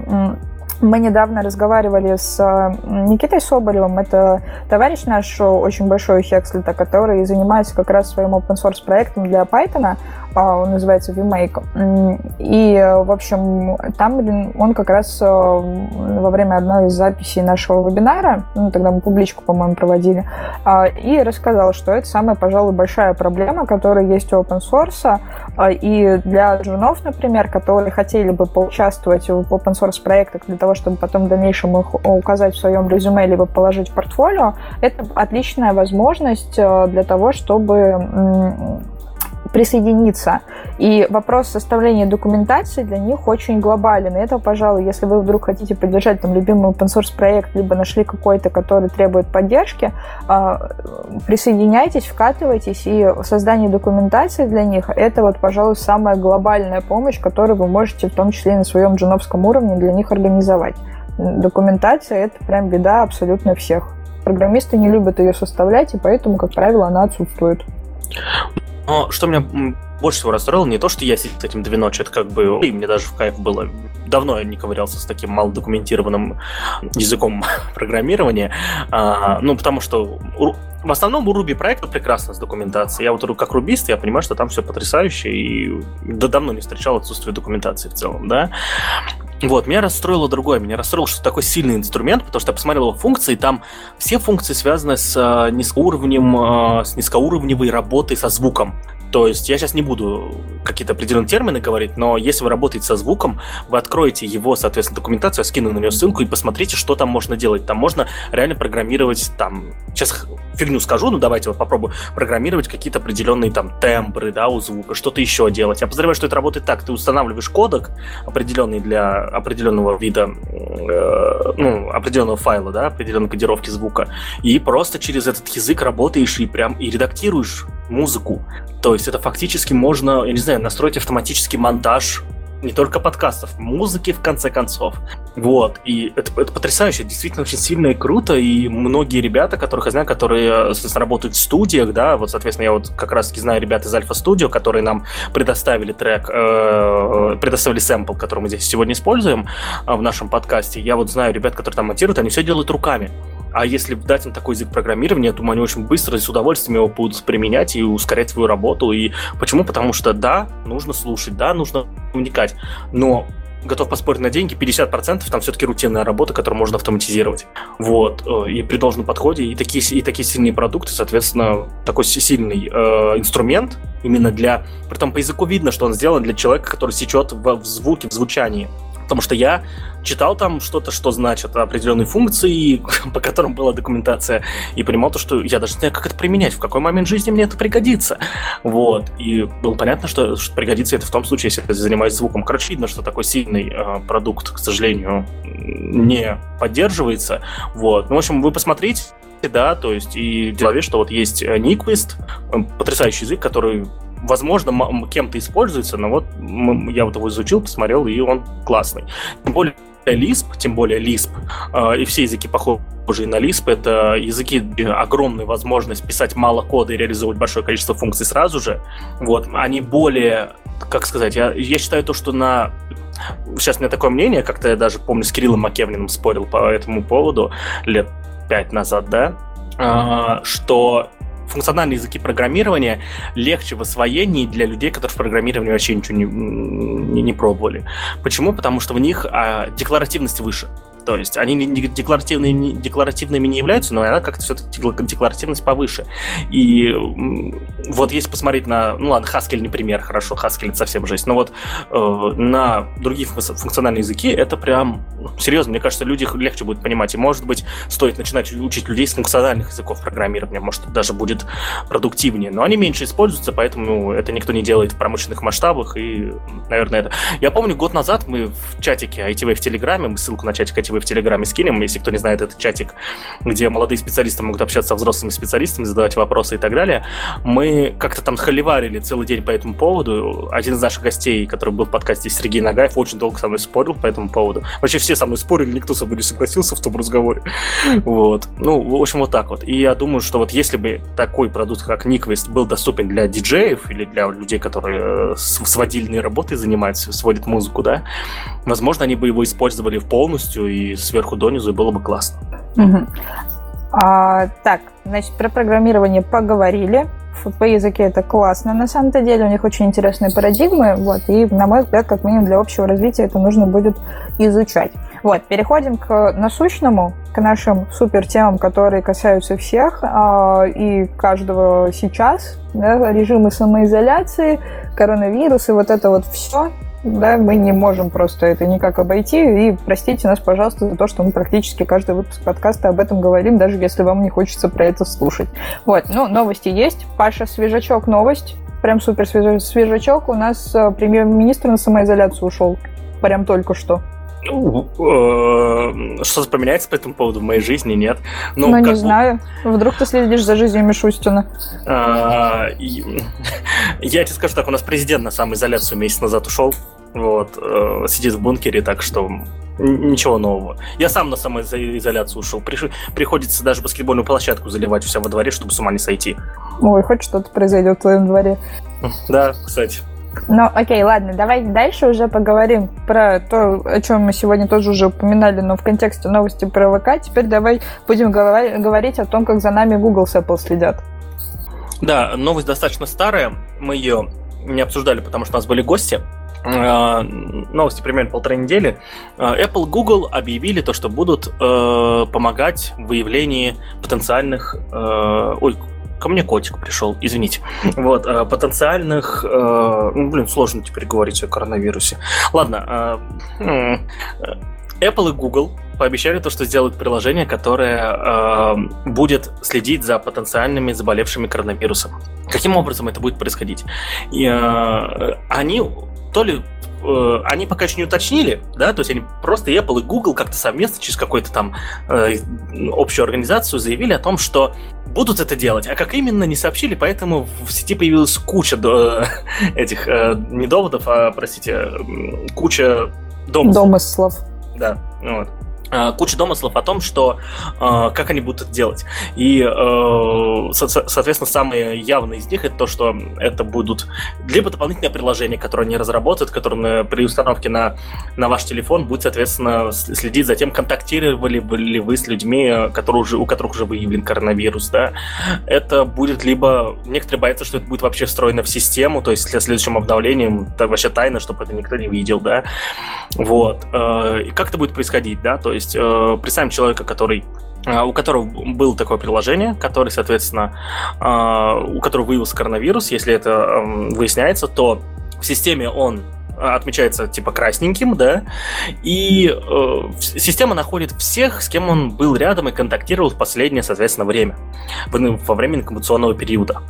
Speaker 1: мы недавно разговаривали с Никитой Соболевым, это товарищ наш очень большой Хекслита, который занимается как раз своим open source проектом для Python, он называется VMake. И, в общем, там он как раз э, во время одной из записей нашего вебинара, ну, тогда мы публичку, по-моему, проводили, а, и рассказал, что это самая, пожалуй, большая проблема, которая есть у open source. А, и для джунов, например, которые хотели бы поучаствовать в open source проектах для того, чтобы потом в дальнейшем их указать в своем резюме либо положить в портфолио, это отличная возможность э, для того, чтобы присоединиться. И вопрос составления документации для них очень глобален. И это, пожалуй, если вы вдруг хотите поддержать там любимый open source проект, либо нашли какой-то, который требует поддержки, а, присоединяйтесь, вкатывайтесь, и создание документации для них – это вот, пожалуй, самая глобальная помощь, которую вы можете в том числе и на своем джуновском уровне для них организовать. Документация – это прям беда абсолютно всех. Программисты не любят ее составлять, и поэтому, как правило, она отсутствует.
Speaker 2: Но что меня больше всего расстроило, не то, что я сидел этим две ночи, это как бы... И мне даже в кайф было. Давно я не ковырялся с таким малодокументированным языком программирования. А, ну, потому что в основном у Ruby проекта прекрасно с документацией. Я вот как рубист, я понимаю, что там все потрясающе, и да, давно не встречал отсутствие документации в целом, да. Вот, меня расстроило другое. Меня расстроило, что такой сильный инструмент, потому что я посмотрел его функции, там все функции связаны с э, низкоуровнем, э, с низкоуровневой работой со звуком. То есть я сейчас не буду какие-то определенные термины говорить, но если вы работаете со звуком, вы откроете его, соответственно, документацию, я скину на нее ссылку и посмотрите, что там можно делать. Там можно реально программировать, там, сейчас фигню скажу, но давайте вот попробую программировать какие-то определенные там тембры, да, у звука, что-то еще делать. Я подозреваю, что это работает так. Ты устанавливаешь кодек определенный для определенного вида, э, ну, определенного файла, да, определенной кодировки звука, и просто через этот язык работаешь и прям и редактируешь музыку. То есть это фактически можно, я не знаю, настроить автоматический монтаж не только подкастов, музыки в конце концов. Вот, и это, это потрясающе, действительно очень сильно и круто, и многие ребята, которых я знаю, которые, соответственно, работают в студиях, да, вот, соответственно, я вот как раз знаю ребят из Альфа Студио, которые нам предоставили трек, э, предоставили сэмпл, который мы здесь сегодня используем э, в нашем подкасте. Я вот знаю ребят, которые там монтируют, они все делают руками. А если дать им такой язык программирования, я думаю, они очень быстро и с удовольствием его будут применять и ускорять свою работу. И почему? Потому что да, нужно слушать, да, нужно вникать, но готов поспорить на деньги, 50% там все-таки рутинная работа, которую можно автоматизировать. Вот. Э, и при должном подходе, и такие, и такие сильные продукты, соответственно, такой сильный э, инструмент именно для... Притом по языку видно, что он сделан для человека, который сечет в, в звуке, в звучании. Потому что я читал там что-то, что значит определенные функции, по которым была документация, и понимал то, что я даже не знаю, как это применять, в какой момент жизни мне это пригодится. Вот. И было понятно, что, что пригодится это в том случае, если я занимаюсь звуком. Короче, видно, что такой сильный э, продукт, к сожалению, не поддерживается. Вот. Ну, в общем, вы посмотрите, да, то есть и в голове, что вот есть Nyquist, потрясающий язык, который возможно, кем-то используется, но вот я вот его изучил, посмотрел, и он классный. Тем более Lisp, тем более Lisp, а, и все языки похожие на Lisp, это языки огромная возможность писать мало кода и реализовывать большое количество функций сразу же. Вот, они более, как сказать, я, я считаю то, что на Сейчас у меня такое мнение, как-то я даже помню, с Кириллом Макевниным спорил по этому поводу лет пять назад, да, а, что функциональные языки программирования легче в освоении для людей, которые в программировании вообще ничего не, не, не пробовали. Почему? Потому что в них а, декларативность выше. То есть они не декларативными, декларативными не являются, но она как-то все-таки декларативность повыше. И вот если посмотреть на... Ну ладно, Haskell не пример, хорошо, Haskell это совсем жесть. Но вот э, на другие функциональные языки это прям серьезно, мне кажется, люди легче будет понимать. И может быть стоит начинать учить людей с функциональных языков программирования, может даже будет продуктивнее. Но они меньше используются, поэтому это никто не делает в промышленных масштабах. И, наверное, это... Я помню, год назад мы в чатике ITV в Телеграме, мы ссылку на чатик ITV в Телеграме скинем, если кто не знает, это чатик, где молодые специалисты могут общаться со взрослыми специалистами, задавать вопросы и так далее. Мы как-то там холиварили целый день по этому поводу. Один из наших гостей, который был в подкасте Сергей Нагаев, очень долго со мной спорил по этому поводу. Вообще все со мной спорили, никто со мной не согласился в том разговоре. Вот. Ну, в общем, вот так вот. И я думаю, что вот если бы такой продукт, как Никвест, был доступен для диджеев или для людей, которые э, сводильной работой занимаются, сводят музыку, да, возможно, они бы его использовали полностью и сверху донизу, и было бы классно.
Speaker 1: Угу. А, так, значит, про программирование поговорили. В языке это классно, на самом-то деле, у них очень интересные парадигмы, вот, и, на мой взгляд, как минимум для общего развития это нужно будет изучать. Вот, переходим к насущному, к нашим супер темам, которые касаются всех э, и каждого сейчас, да, режимы самоизоляции, коронавирус и вот это вот все, да, мы не можем просто это никак обойти. И простите нас, пожалуйста, за то, что мы практически каждый выпуск подкаста об этом говорим, даже если вам не хочется про это слушать. Вот, ну, новости есть. Паша, свежачок, новость. Прям супер свежачок. У нас э, премьер-министр на самоизоляцию ушел. Прям только что.
Speaker 2: Ну, э, что-то поменяется по этому поводу в моей жизни, нет.
Speaker 1: Ну, ну не знаю. Вдруг ты следишь за жизнью Мишустина.
Speaker 2: А, я тебе скажу так, у нас президент на самоизоляцию месяц назад ушел. Вот, э, сидит в бункере, так что ничего нового. Я сам на самоизоляцию ушел. приходится даже баскетбольную площадку заливать вся во дворе, чтобы с ума не сойти.
Speaker 1: Ой, хоть что-то произойдет в твоем дворе.
Speaker 2: Да, кстати.
Speaker 1: Ну, окей, ладно, давай дальше уже поговорим про то, о чем мы сегодня тоже уже упоминали, но в контексте новости про ВК. Теперь давай будем говорить о том, как за нами Google с Apple следят.
Speaker 2: Да, новость достаточно старая. Мы ее не обсуждали, потому что у нас были гости. А, новости примерно полторы недели. А, Apple, Google объявили то, что будут э, помогать в выявлении потенциальных... Э, ой, ко мне котик пришел, извините. Вот, э, потенциальных... Э, ну, блин, сложно теперь говорить о коронавирусе. Ладно, э, Apple и Google пообещали то, что сделают приложение, которое э, будет следить за потенциальными заболевшими коронавирусом. Каким образом это будет происходить? И, э, они то ли э, они пока еще не уточнили, да, то есть они просто Apple и Google как-то совместно через какую-то там э, общую организацию заявили о том, что будут это делать, а как именно не сообщили, поэтому в сети появилась куча до, этих э, не доводов, а простите, куча домыслов.
Speaker 1: Домыслов.
Speaker 2: Да, вот. Э, куча домыслов о том, что э, как они будут это делать. И, э, со- соответственно, самое явное из них это то, что это будут либо дополнительное приложение, которое они разработают, которое при установке на, на ваш телефон будет, соответственно, следить за тем, контактировали ли вы с людьми, которые уже, у которых уже выявлен коронавирус. Да? Это будет либо... Некоторые боятся, что это будет вообще встроено в систему, то есть для следующим обновлением это вообще тайна, чтобы это никто не видел. Да? Вот. Э, и как это будет происходить? Да? То есть есть э, представим человека, который э, у которого было такое приложение, который, соответственно, э, у которого выявился коронавирус, если это эм, выясняется, то в системе он отмечается типа красненьким, да, и э, система находит всех, с кем он был рядом и контактировал в последнее, соответственно, время, во время инкубационного периода.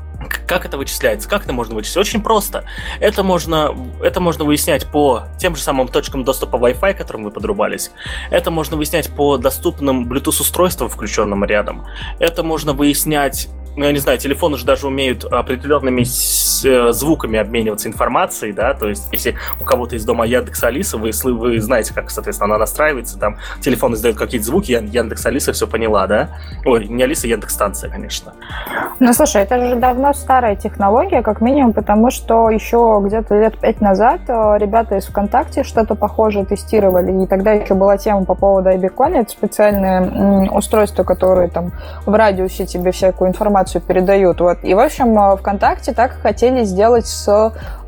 Speaker 2: Как это вычисляется? Как это можно вычислить? Очень просто. Это можно, это можно выяснять по тем же самым точкам доступа Wi-Fi, которым вы подрубались. Это можно выяснять по доступным Bluetooth-устройствам, включенным рядом. Это можно выяснять ну, я не знаю, телефоны же даже умеют определенными э, звуками обмениваться информацией, да, то есть если у кого-то из дома Яндекс Алиса, вы, вы знаете, как, соответственно, она настраивается, там телефон издает какие-то звуки, Яндекс Алиса все поняла, да? Ой, не Алиса, Яндекс станция, конечно.
Speaker 1: Ну, слушай, это же давно старая технология, как минимум, потому что еще где-то лет пять назад э, ребята из ВКонтакте что-то похожее тестировали, и тогда еще была тема по поводу IBCon, это специальные устройства, которые там в радиусе тебе всякую информацию информацию передают. Вот. И, в общем, э, ВКонтакте так хотели сделать с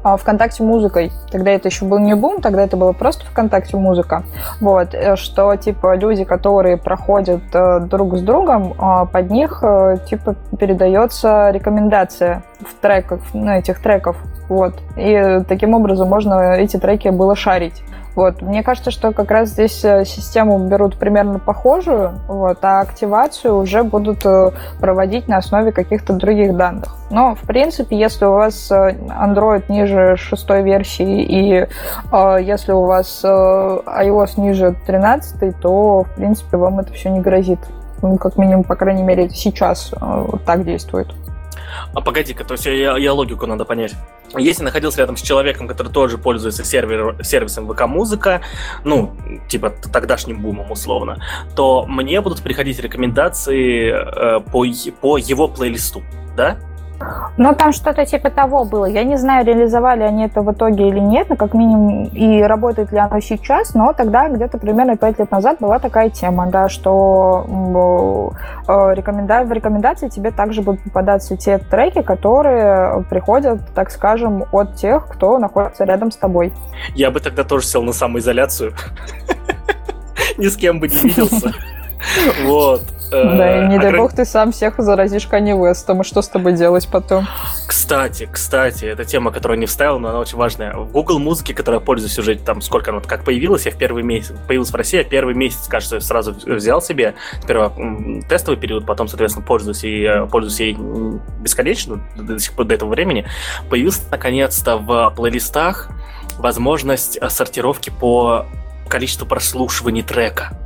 Speaker 1: э, ВКонтакте музыкой. Тогда это еще был не бум, тогда это было просто ВКонтакте музыка. Вот, э, что типа люди, которые проходят друг с другом, под них типа передается рекомендация в треках, ну, этих треков. Вот. И таким образом можно эти треки было шарить. Вот. Мне кажется, что как раз здесь э, систему берут примерно похожую, вот, а активацию уже будут э, проводить на основе каких-то других данных. Но, в принципе, если у вас э, Android ниже шестой версии и э, если у вас э, iOS ниже 13, то, в принципе, вам это все не грозит. Ну, как минимум, по крайней мере, сейчас э, так действует.
Speaker 2: А погоди-ка, то есть я, я логику надо понять. Если находился рядом с человеком, который тоже пользуется сервер, сервисом ВК-музыка, ну, типа тогдашним бумом условно, то мне будут приходить рекомендации э, по, по его плейлисту, да?
Speaker 1: Ну, там что-то типа того было. Я не знаю, реализовали они это в итоге или нет, но как минимум и работает ли оно сейчас, но тогда где-то примерно 5 лет назад была такая тема, да, что э, рекоменда... в рекомендации тебе также будут попадаться те треки, которые приходят, так скажем, от тех, кто находится рядом с тобой.
Speaker 2: Я бы тогда тоже сел на самоизоляцию. Ни с кем бы не виделся. Вот.
Speaker 1: Да, и не дай бог ты сам всех заразишь Канни Вестом, и что с тобой делать потом?
Speaker 2: Кстати, кстати, эта тема, которую не вставил, но она очень важная. В Google музыке, которая пользуюсь уже там сколько она как появилась, я в первый месяц, появилась в России, я первый месяц, кажется, сразу взял себе, сперва тестовый период, потом, соответственно, пользуюсь и э, пользуюсь ей бесконечно до сих пор до этого времени, появился наконец-то в плейлистах возможность сортировки по количеству прослушиваний трека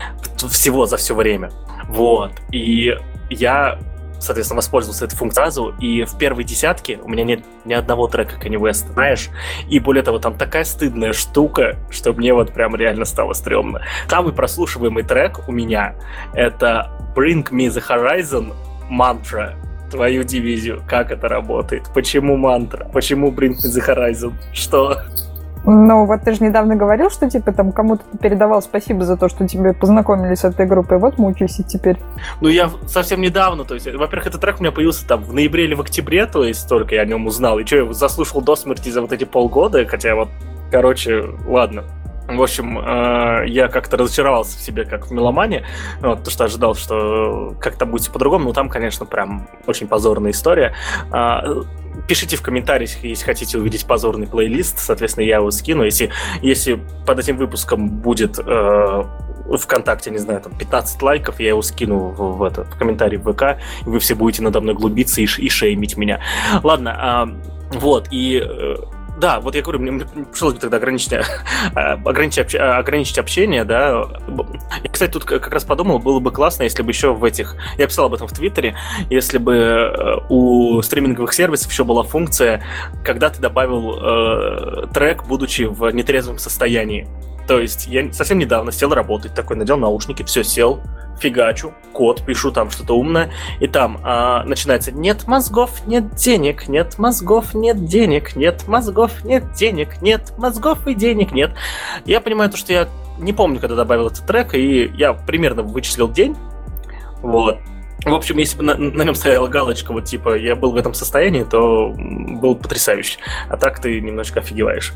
Speaker 2: всего за все время. Вот. И я соответственно, воспользовался этой функцией сразу, и в первой десятке у меня нет ни одного трека Kanye West, знаешь? И более того, там такая стыдная штука, что мне вот прям реально стало стрёмно. Самый прослушиваемый трек у меня — это Bring Me The Horizon мантра твою дивизию. Как это работает? Почему мантра? Почему Bring Me The Horizon? Что?
Speaker 1: Ну, вот ты же недавно говорил, что, типа, там, кому-то передавал спасибо за то, что тебе познакомили с этой группой, вот мучайся теперь.
Speaker 2: Ну, я совсем недавно, то есть, во-первых, этот трек у меня появился там в ноябре или в октябре, то есть, только я о нем узнал, и что, я заслушал до смерти за вот эти полгода, хотя вот, короче, ладно. В общем, э, я как-то разочаровался в себе, как в меломане, вот, потому что ожидал, что как-то будет по-другому, но там, конечно, прям очень позорная история. Пишите в комментариях, если хотите увидеть позорный плейлист, соответственно, я его скину. Если, если под этим выпуском будет э, ВКонтакте, не знаю, там 15 лайков, я его скину в, в, это, в комментарий в ВК, и вы все будете надо мной глубиться и, и шеймить меня. Ладно, э, вот, и э, да, вот я говорю, мне пришлось бы тогда ограничить, ограничить, ограничить общение, да. Я, кстати, тут как раз подумал, было бы классно, если бы еще в этих... Я писал об этом в Твиттере, если бы э, у стриминговых сервисов еще была функция, когда ты добавил э, трек, будучи в нетрезвом состоянии. То есть я совсем недавно сел работать, такой надел наушники, все, сел, фигачу, код, пишу там что-то умное, и там а, начинается «нет мозгов, нет денег, нет мозгов, нет денег, нет мозгов, нет денег, нет мозгов и денег нет». Я понимаю то, что я не помню, когда добавил этот трек, и я примерно вычислил день, вот, в общем, если бы на, на нем стояла галочка, вот типа я был в этом состоянии, то был потрясающе. А так ты немножко офигеваешь.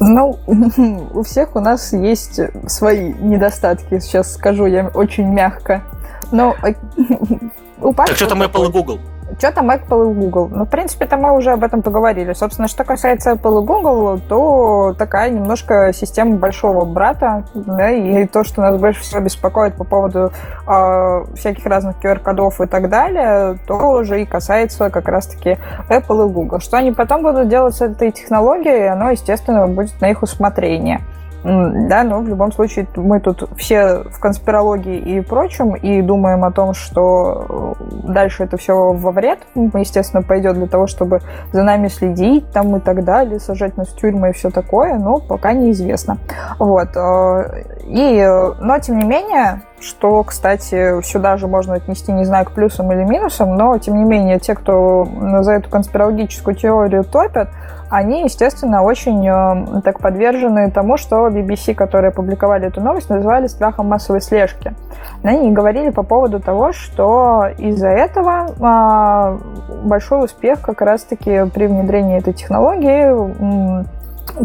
Speaker 1: Ну, у всех у нас есть свои недостатки, сейчас скажу я очень мягко. Но
Speaker 2: у Так что там Apple и Google?
Speaker 1: Что там Apple и Google? Ну, в принципе, там мы уже об этом поговорили. Собственно, что касается Apple и Google, то такая немножко система большого брата, да, и то, что нас больше всего беспокоит по поводу э, всяких разных QR-кодов и так далее, то уже и касается как раз-таки Apple и Google. Что они потом будут делать с этой технологией, оно, естественно, будет на их усмотрение. Да, но в любом случае мы тут все в конспирологии и прочем, и думаем о том, что э, дальше это все во вред, естественно, пойдет для того, чтобы за нами следить там и так далее, сажать нас в тюрьмы и все такое, но пока неизвестно. Вот. Э, и, но, тем не менее, что, кстати, сюда же можно отнести, не знаю, к плюсам или минусам, но, тем не менее, те, кто за эту конспирологическую теорию топят, они, естественно, очень э, так подвержены тому, что BBC, которые опубликовали эту новость, называли страхом массовой слежки. Они говорили по поводу того, что из-за этого э, большой успех как раз-таки при внедрении этой технологии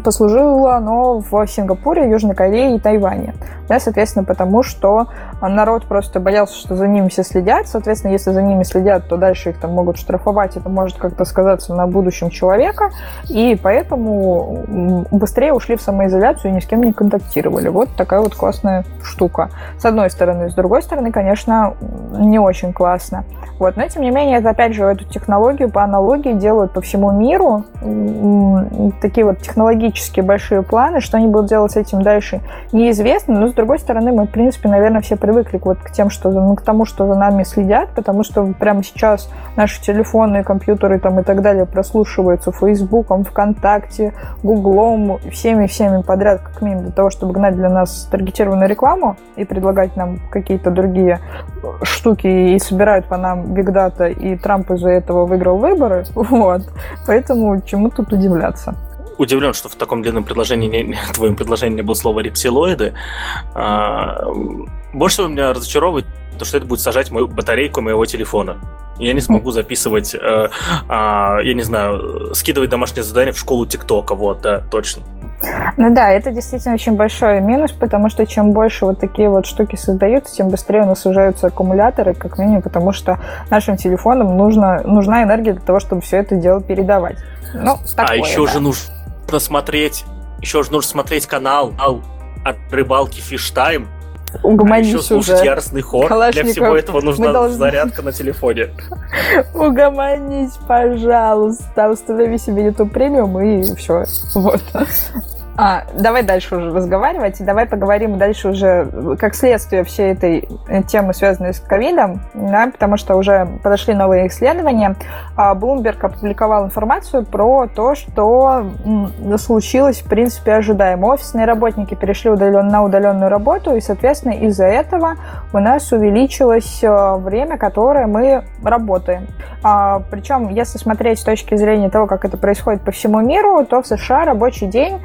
Speaker 1: послужило оно в Сингапуре, Южной Корее и Тайване. Да, соответственно, потому что народ просто боялся, что за ними все следят. Соответственно, если за ними следят, то дальше их там могут штрафовать, это может как-то сказаться на будущем человека. И поэтому быстрее ушли в самоизоляцию и ни с кем не контактировали. Вот такая вот классная штука. С одной стороны. С другой стороны, конечно, не очень классно. Вот. Но, тем не менее, это, опять же, эту технологию по аналогии делают по всему миру. Такие вот технологические большие планы. Что они будут делать с этим дальше, неизвестно. Но, с другой стороны, мы, в принципе, наверное, все привыкли вот, к, тем, что, ну, к тому, что за нами следят, потому что прямо сейчас наши телефоны, компьютеры там, и так далее прослушиваются Фейсбуком, ВКонтакте, Гуглом, всеми-всеми подряд, как минимум, для того, чтобы гнать для нас таргетированную рекламу и предлагать нам какие-то другие штуки и собирают по нам бигдата, и Трамп из-за этого выиграл выборы. Вот. Поэтому чему тут удивляться?
Speaker 2: Удивлен, что в таком длинном предложении, не, в твоем предложении не было слова рептилоиды. А, больше всего меня разочаровывает то, что это будет сажать мою батарейку моего телефона. Я не смогу записывать, э, э, я не знаю, скидывать домашнее задание в школу ТикТока, вот, да, точно.
Speaker 1: Ну да, это действительно очень большой минус, потому что чем больше вот такие вот штуки создаются, тем быстрее у нас сужаются аккумуляторы, как минимум, потому что нашим телефонам нужно, нужна энергия для того, чтобы все это дело передавать.
Speaker 2: Ну, такое, а еще да. же нужно смотреть, еще же нужно смотреть канал от рыбалки Фиштайм,
Speaker 1: Угомонись а еще
Speaker 2: слушать уже. яростный хор. Для всего этого нужна должны... зарядка на телефоне.
Speaker 1: Угомонись, пожалуйста. Установи себе YouTube премиум и все. Вот. А, давай дальше уже разговаривать, и давай поговорим дальше уже как следствие всей этой э, темы, связанной с ковидом, да, потому что уже подошли новые исследования. А Bloomberg опубликовал информацию про то, что случилось, в принципе, ожидаемо. Офисные работники перешли удален, на удаленную работу, и, соответственно, из-за этого у нас увеличилось э, время, которое мы работаем. А, причем, если смотреть с точки зрения того, как это происходит по всему миру, то в США рабочий день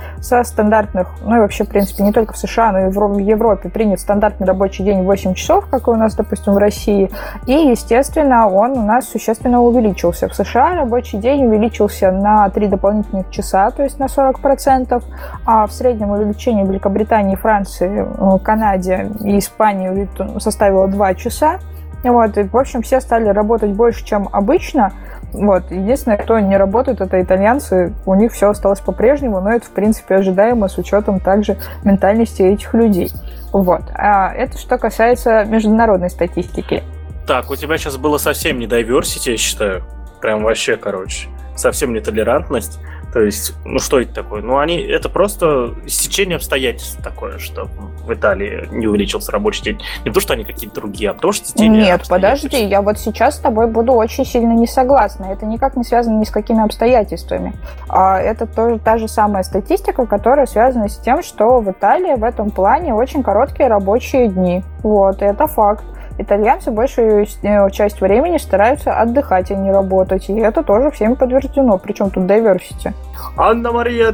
Speaker 1: со стандартных, ну и вообще, в принципе, не только в США, но и в Европе принят стандартный рабочий день 8 часов, как у нас, допустим, в России. И, естественно, он у нас существенно увеличился. В США рабочий день увеличился на 3 дополнительных часа, то есть на 40%, а в среднем увеличение в Великобритании, Франции, э, Канаде и Испании составило 2 часа. Вот, и, в общем, все стали работать больше, чем обычно. Вот. Единственное, кто не работает, это итальянцы. У них все осталось по-прежнему, но это, в принципе, ожидаемо с учетом также ментальности этих людей. Вот. А это что касается международной статистики.
Speaker 2: Так, у тебя сейчас было совсем не diversity, я считаю. Прям вообще, короче. Совсем не толерантность. То есть, ну что это такое? Ну, они, это просто стечение обстоятельств такое, что в Италии не увеличился рабочий день. Не то, что они какие-то другие, а потому что стечение
Speaker 1: Нет, подожди, я вот сейчас с тобой буду очень сильно не согласна. Это никак не связано ни с какими обстоятельствами. А это тоже та же самая статистика, которая связана с тем, что в Италии в этом плане очень короткие рабочие дни. Вот, это факт итальянцы большую э, часть времени стараются отдыхать, а не работать. И это тоже всем подтверждено. Причем тут diversity.
Speaker 2: Анна Мария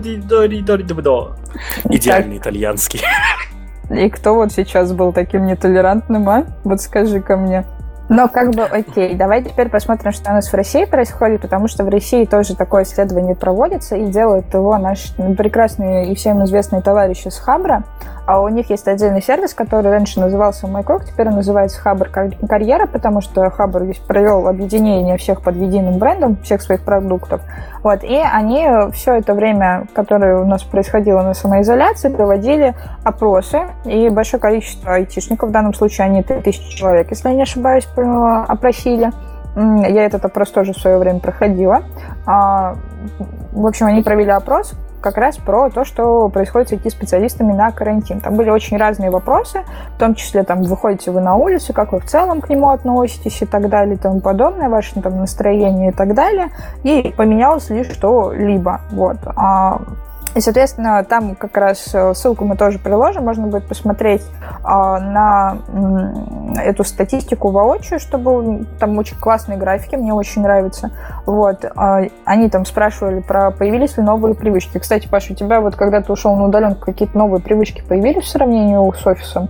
Speaker 2: Идеальный итальянский.
Speaker 1: И кто вот сейчас был таким нетолерантным, а? Вот скажи-ка мне. Но как бы окей, давай теперь посмотрим, что у нас в России происходит, потому что в России тоже такое исследование проводится, и делают его наши прекрасные и всем известные товарищи с Хабра. А у них есть отдельный сервис, который раньше назывался MyCrog, теперь он называется Хабр Карьера, потому что Хабр провел объединение всех под единым брендом, всех своих продуктов. Вот, и они все это время, которое у нас происходило на самоизоляции, проводили опросы, и большое количество айтишников, в данном случае они 3000 человек, если я не ошибаюсь, опросили. Я этот опрос тоже в свое время проходила. А, в общем, они провели опрос, как раз про то, что происходит с IT-специалистами на карантин. Там были очень разные вопросы, в том числе, там, выходите вы на улицу, как вы в целом к нему относитесь и так далее, и тому подобное, ваше там, настроение и так далее. И поменялось лишь что-либо. Вот. А и, соответственно, там как раз э, ссылку мы тоже приложим, можно будет посмотреть а, на эту статистику воочию, чтобы там очень классные графики, мне очень нравится. Вот. А, они там спрашивали про появились ли новые привычки. Кстати, Паша, у тебя вот когда ты ушел на удаленку, какие-то новые привычки появились в сравнении с офисом?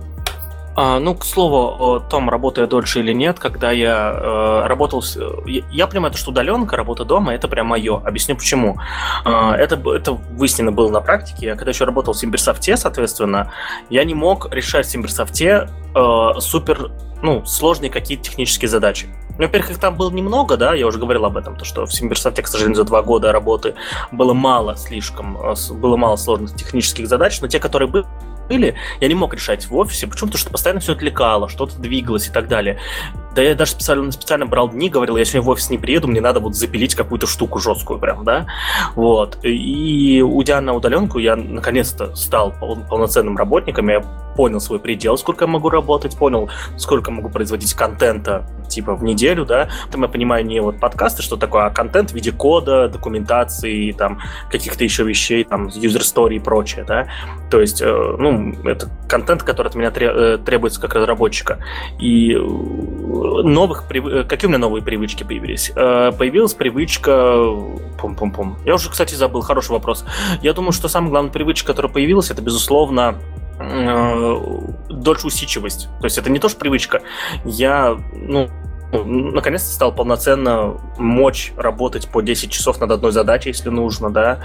Speaker 2: А, ну, к слову о том, работаю я дольше или нет, когда я э, работал... С, я, я понимаю, что удаленка, работа дома, это прям мое. Объясню почему. Э, это, это выяснено было на практике. Я когда еще работал в Симберсофте, соответственно, я не мог решать в Симберсофте э, супер ну, сложные какие-то технические задачи. Ну, во-первых, их там было немного, да, я уже говорил об этом, то, что в Симберсофте, к сожалению, за два года работы было мало слишком, э, было мало сложных технических задач, но те, которые были, были, я не мог решать в офисе. Почему? Потому что постоянно все отвлекало, что-то двигалось и так далее. Да я даже специально, специально брал дни, говорил, я сегодня в офис не приеду, мне надо вот запилить какую-то штуку жесткую прям, да. Вот. И уйдя на удаленку, я наконец-то стал пол- полноценным работником, я понял свой предел, сколько я могу работать, понял, сколько могу производить контента, типа, в неделю, да. Там я понимаю не вот подкасты, что такое, а контент в виде кода, документации, там, каких-то еще вещей, там, user story и прочее, да. То есть, э, ну, это контент, который от меня э, требуется как разработчика. И новых... Э, какие у меня новые привычки появились? Появилась привычка... Пум-пум-пум. Я уже, кстати, забыл. Хороший вопрос. Я думаю, что самая главная привычка, которая появилась, это, безусловно, дольше усидчивость. То есть это не то, что привычка. Я, ну, наконец-то стал полноценно мочь работать по 10 часов над одной задачей, если нужно, да,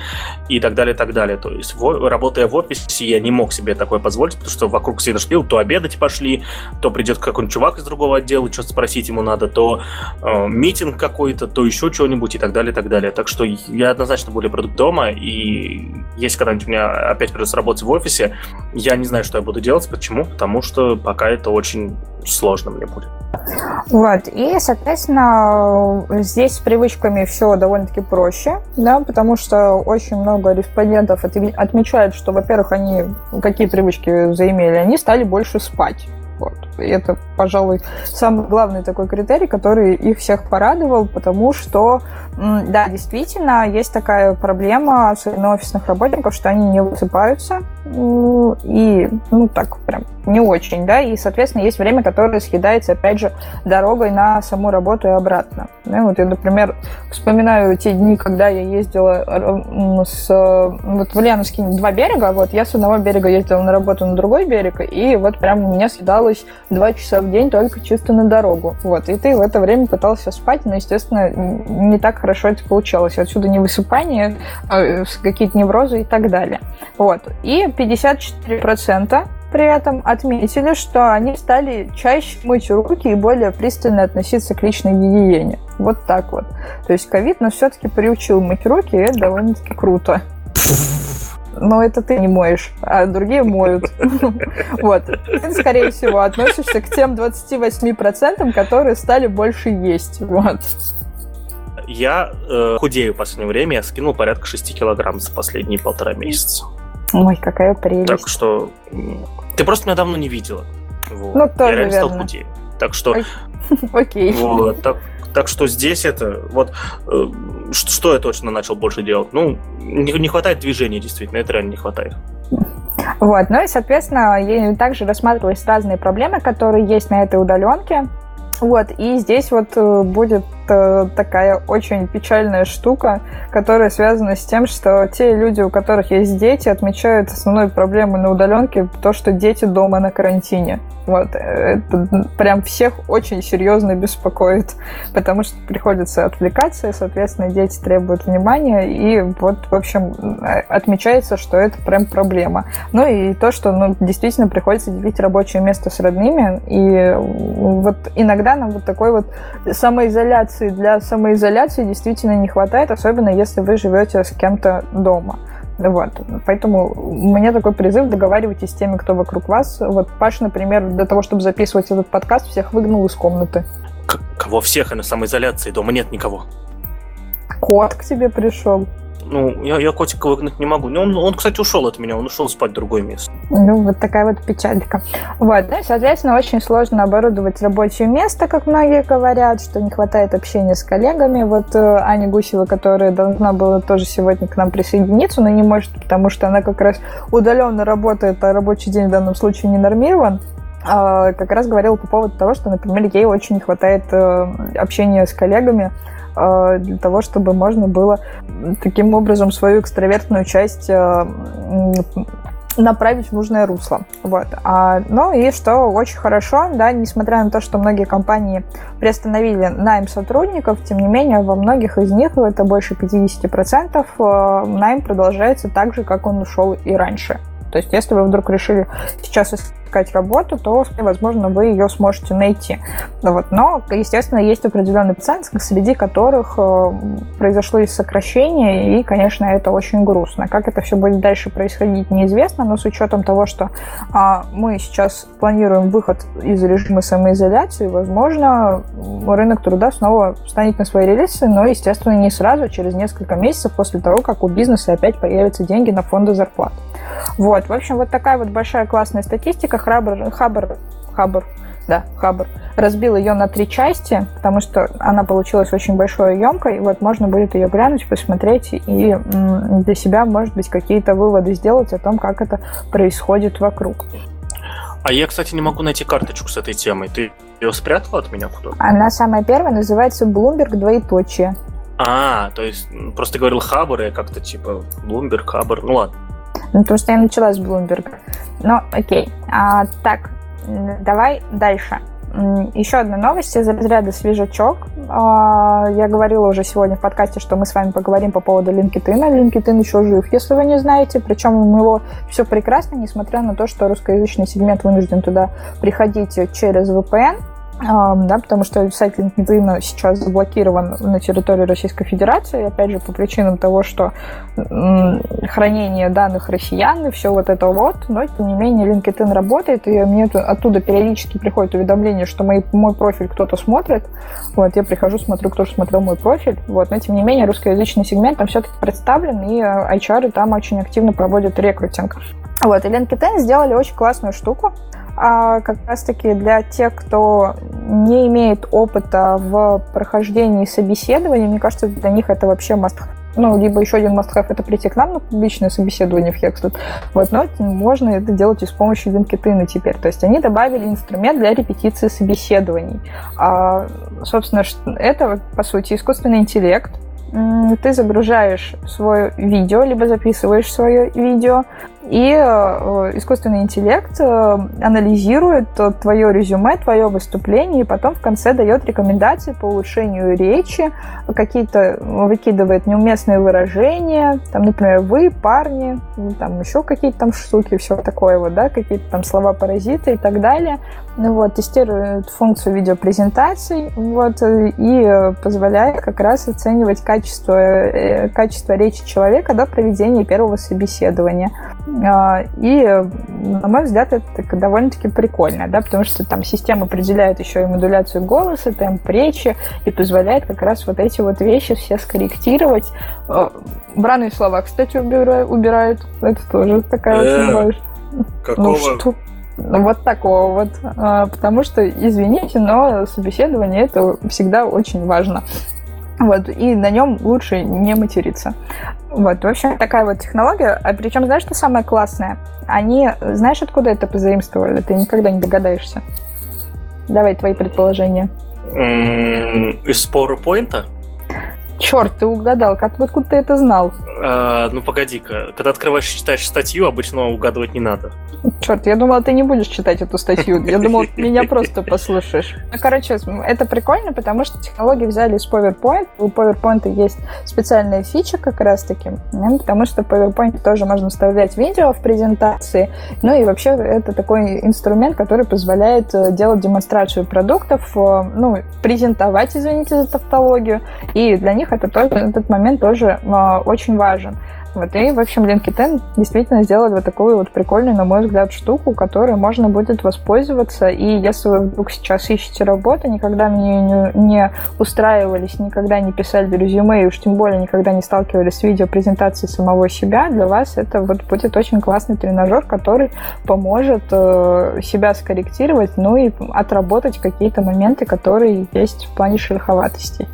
Speaker 2: и так далее, и так далее. То есть, в, работая в офисе, я не мог себе такое позволить, потому что вокруг всегда шпил, то обедать пошли, то придет какой-нибудь чувак из другого отдела, что-то спросить ему надо, то э, митинг какой-то, то еще что-нибудь и так далее, и так далее. Так что я однозначно более продукт дома, и если когда-нибудь у меня опять придется работать в офисе, я не знаю, что я буду делать. Почему? Потому что пока это очень сложно мне будет.
Speaker 1: Вот, и, соответственно, здесь с привычками все довольно-таки проще, да, потому что очень много респондентов отмечают, что, во-первых, они какие привычки заимели, они стали больше спать. Вот. Это, пожалуй, самый главный такой критерий, который их всех порадовал, потому что, да, действительно, есть такая проблема, особенно офисных работников, что они не высыпаются, и, ну, так прям не очень, да, и, соответственно, есть время, которое съедается, опять же, дорогой на саму работу и обратно. Да, вот я, например, вспоминаю те дни, когда я ездила с... Вот в Ульяновске два берега, вот я с одного берега ездила на работу на другой берег, и вот прям у меня съедалось два часа в день только чисто на дорогу. Вот, и ты в это время пытался спать, но, естественно, не так хорошо это получалось. Отсюда невысыпание, а, какие-то неврозы и так далее. Вот, и 54% при этом отметили, что они стали чаще мыть руки и более пристально относиться к личной гигиене. Вот так вот. То есть ковид нас все-таки приучил мыть руки, и это довольно-таки круто. Но это ты не моешь, а другие моют. Вот. Ты, скорее всего, относишься к тем 28%, которые стали больше есть. Вот.
Speaker 2: Я э, худею в последнее время, я скинул порядка 6 килограмм за последние полтора месяца.
Speaker 1: Ой, какая прелесть.
Speaker 2: Так что ты просто меня давно не видела.
Speaker 1: Вот. Ну, тоже
Speaker 2: Я реально
Speaker 1: верно.
Speaker 2: стал худее. Так что...
Speaker 1: Окей.
Speaker 2: Вот, так, так что здесь это... Вот э, что, я точно начал больше делать? Ну, не, не хватает движения, действительно. Это реально не хватает.
Speaker 1: Вот, ну и, соответственно, также рассматривались разные проблемы, которые есть на этой удаленке. Вот, и здесь вот э, будет это такая очень печальная штука, которая связана с тем, что те люди, у которых есть дети, отмечают основной проблемой на удаленке то, что дети дома на карантине. Вот. Это прям всех очень серьезно беспокоит, потому что приходится отвлекаться, и, соответственно, дети требуют внимания, и вот, в общем, отмечается, что это прям проблема. Ну и то, что ну, действительно приходится делить рабочее место с родными, и вот иногда нам вот такой вот самоизоляции для самоизоляции действительно не хватает, особенно если вы живете с кем-то дома. Вот. Поэтому у меня такой призыв, договаривайтесь с теми, кто вокруг вас. Вот Паш, например, для того, чтобы записывать этот подкаст, всех выгнал из комнаты.
Speaker 2: К- кого всех? И на самоизоляции дома нет никого.
Speaker 1: Кот к тебе пришел.
Speaker 2: Ну, я, я котика выгнать не могу. Ну, он, он, кстати, ушел от меня, он ушел спать в другое место.
Speaker 1: Ну, вот такая вот печалька. Вот, да, соответственно, очень сложно оборудовать рабочее место, как многие говорят, что не хватает общения с коллегами. Вот э, Аня Гусева, которая должна была тоже сегодня к нам присоединиться, но не может, потому что она как раз удаленно работает, а рабочий день в данном случае не нормирован а, как раз говорила по поводу того, что, например, ей очень не хватает э, общения с коллегами, для того, чтобы можно было таким образом свою экстравертную часть э, направить в нужное русло. Вот. А, ну и что очень хорошо, да, несмотря на то, что многие компании приостановили найм сотрудников, тем не менее во многих из них, это больше 50%, э, найм продолжается так же, как он ушел и раньше. То есть, если вы вдруг решили сейчас искать работу, то, возможно, вы ее сможете найти. Вот. Но, естественно, есть определенный процент, среди которых э, произошло и сокращение, и, конечно, это очень грустно. Как это все будет дальше происходить, неизвестно, но с учетом того, что а, мы сейчас планируем выход из режима самоизоляции, возможно, рынок труда снова встанет на свои рельсы, но, естественно, не сразу, а через несколько месяцев после того, как у бизнеса опять появятся деньги на фонды зарплат. Вот, в общем, вот такая вот большая классная статистика. Хабр, Хабр, Хабр, да, Хабр, разбил ее на три части, потому что она получилась очень большой и емкой. Вот можно будет ее глянуть, посмотреть и для себя, может быть, какие-то выводы сделать о том, как это происходит вокруг.
Speaker 2: А я, кстати, не могу найти карточку с этой темой. Ты ее спрятала от меня куда-то?
Speaker 1: Она самая первая, называется Bloomberg двоеточие.
Speaker 2: А, то есть просто говорил Хабр, и как-то типа Bloomberg, Хабр, ну ладно.
Speaker 1: Ну, потому что я начала с Bloomberg. Ну, окей. А, так, давай дальше. Еще одна новость из разряда свежачок. А, я говорила уже сегодня в подкасте, что мы с вами поговорим по поводу LinkedIn. LinkedIn еще жив, если вы не знаете. Причем у него все прекрасно, несмотря на то, что русскоязычный сегмент вынужден туда приходить через VPN да, потому что сайт LinkedIn сейчас заблокирован на территории Российской Федерации, опять же, по причинам того, что хранение данных россиян и все вот это вот, но, тем не менее, LinkedIn работает, и мне оттуда периодически приходит уведомление, что мой, мой профиль кто-то смотрит, вот, я прихожу, смотрю, кто же смотрел мой профиль, вот, но, тем не менее, русскоязычный сегмент там все-таки представлен, и HR там очень активно проводят рекрутинг. Вот, и LinkedIn сделали очень классную штуку, а как раз-таки для тех, кто не имеет опыта в прохождении собеседования, мне кажется, для них это вообще must ну, либо еще один must-have – это прийти к нам на публичное собеседование в Hexlet. Вот, но можно это делать и с помощью LinkedIn теперь. То есть они добавили инструмент для репетиции собеседований. А, собственно, это, по сути, искусственный интеллект, ты загружаешь свое видео, либо записываешь свое видео, и э, искусственный интеллект э, анализирует твое резюме, твое выступление, и потом в конце дает рекомендации по улучшению речи, какие-то выкидывает неуместные выражения, там, например, вы, парни, там еще какие-то там штуки, все такое вот, да, какие-то там слова-паразиты и так далее. Ну вот, тестирует функцию видеопрезентаций, вот, и позволяет как раз оценивать качество, э, качество речи человека до проведения первого собеседования. А, и, на мой взгляд, это довольно-таки прикольно, да, потому что там система определяет еще и модуляцию голоса, темп речи и позволяет как раз вот эти вот вещи все скорректировать. Бранные слова, кстати, убирают. Это тоже такая очень
Speaker 2: важная. Какого? Ну, что?
Speaker 1: Вот такого вот. А, потому что, извините, но собеседование это всегда очень важно. Вот, и на нем лучше не материться. Вот, в общем, такая вот технология. А причем, знаешь, что самое классное? Они, знаешь, откуда это позаимствовали? Ты никогда не догадаешься. Давай твои предположения.
Speaker 2: Из PowerPoint?
Speaker 1: Черт, ты угадал. Как, откуда ты это знал?
Speaker 2: А, ну, погоди-ка. Когда открываешь и читаешь статью, обычно угадывать не надо.
Speaker 1: Черт, я думала, ты не будешь читать эту статью. Я думала, меня просто послушаешь. Ну, короче, это прикольно, потому что технологии взяли из PowerPoint. У PowerPoint есть специальная фича как раз-таки, потому что в PowerPoint тоже можно вставлять видео в презентации. Ну и вообще это такой инструмент, который позволяет э, делать демонстрацию продуктов, э, ну, презентовать, извините за тавтологию. И для них это тоже, этот момент тоже э, очень важен. Вот, и, в общем, LinkedIn действительно сделали вот такую вот прикольную, на мой взгляд, штуку, которой можно будет воспользоваться. И если вы вдруг сейчас ищете работу, никогда мне не, не устраивались, никогда не писали резюме, и уж тем более никогда не сталкивались с видеопрезентацией самого себя, для вас это вот будет очень классный тренажер, который поможет э, себя скорректировать, ну и отработать какие-то моменты, которые есть в плане шероховатости.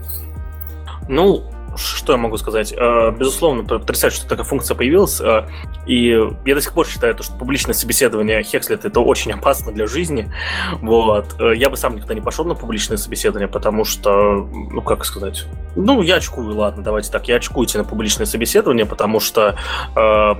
Speaker 2: Ну, что я могу сказать? Э, безусловно, потрясающе, что такая функция появилась. Э, и я до сих пор считаю, что публичное собеседование Хекслет это очень опасно для жизни. Вот. Э, я бы сам никогда не пошел на публичное собеседование, потому что, ну, как сказать, ну, я очкую, ладно, давайте так, я очкую идти на публичное собеседование, потому что э,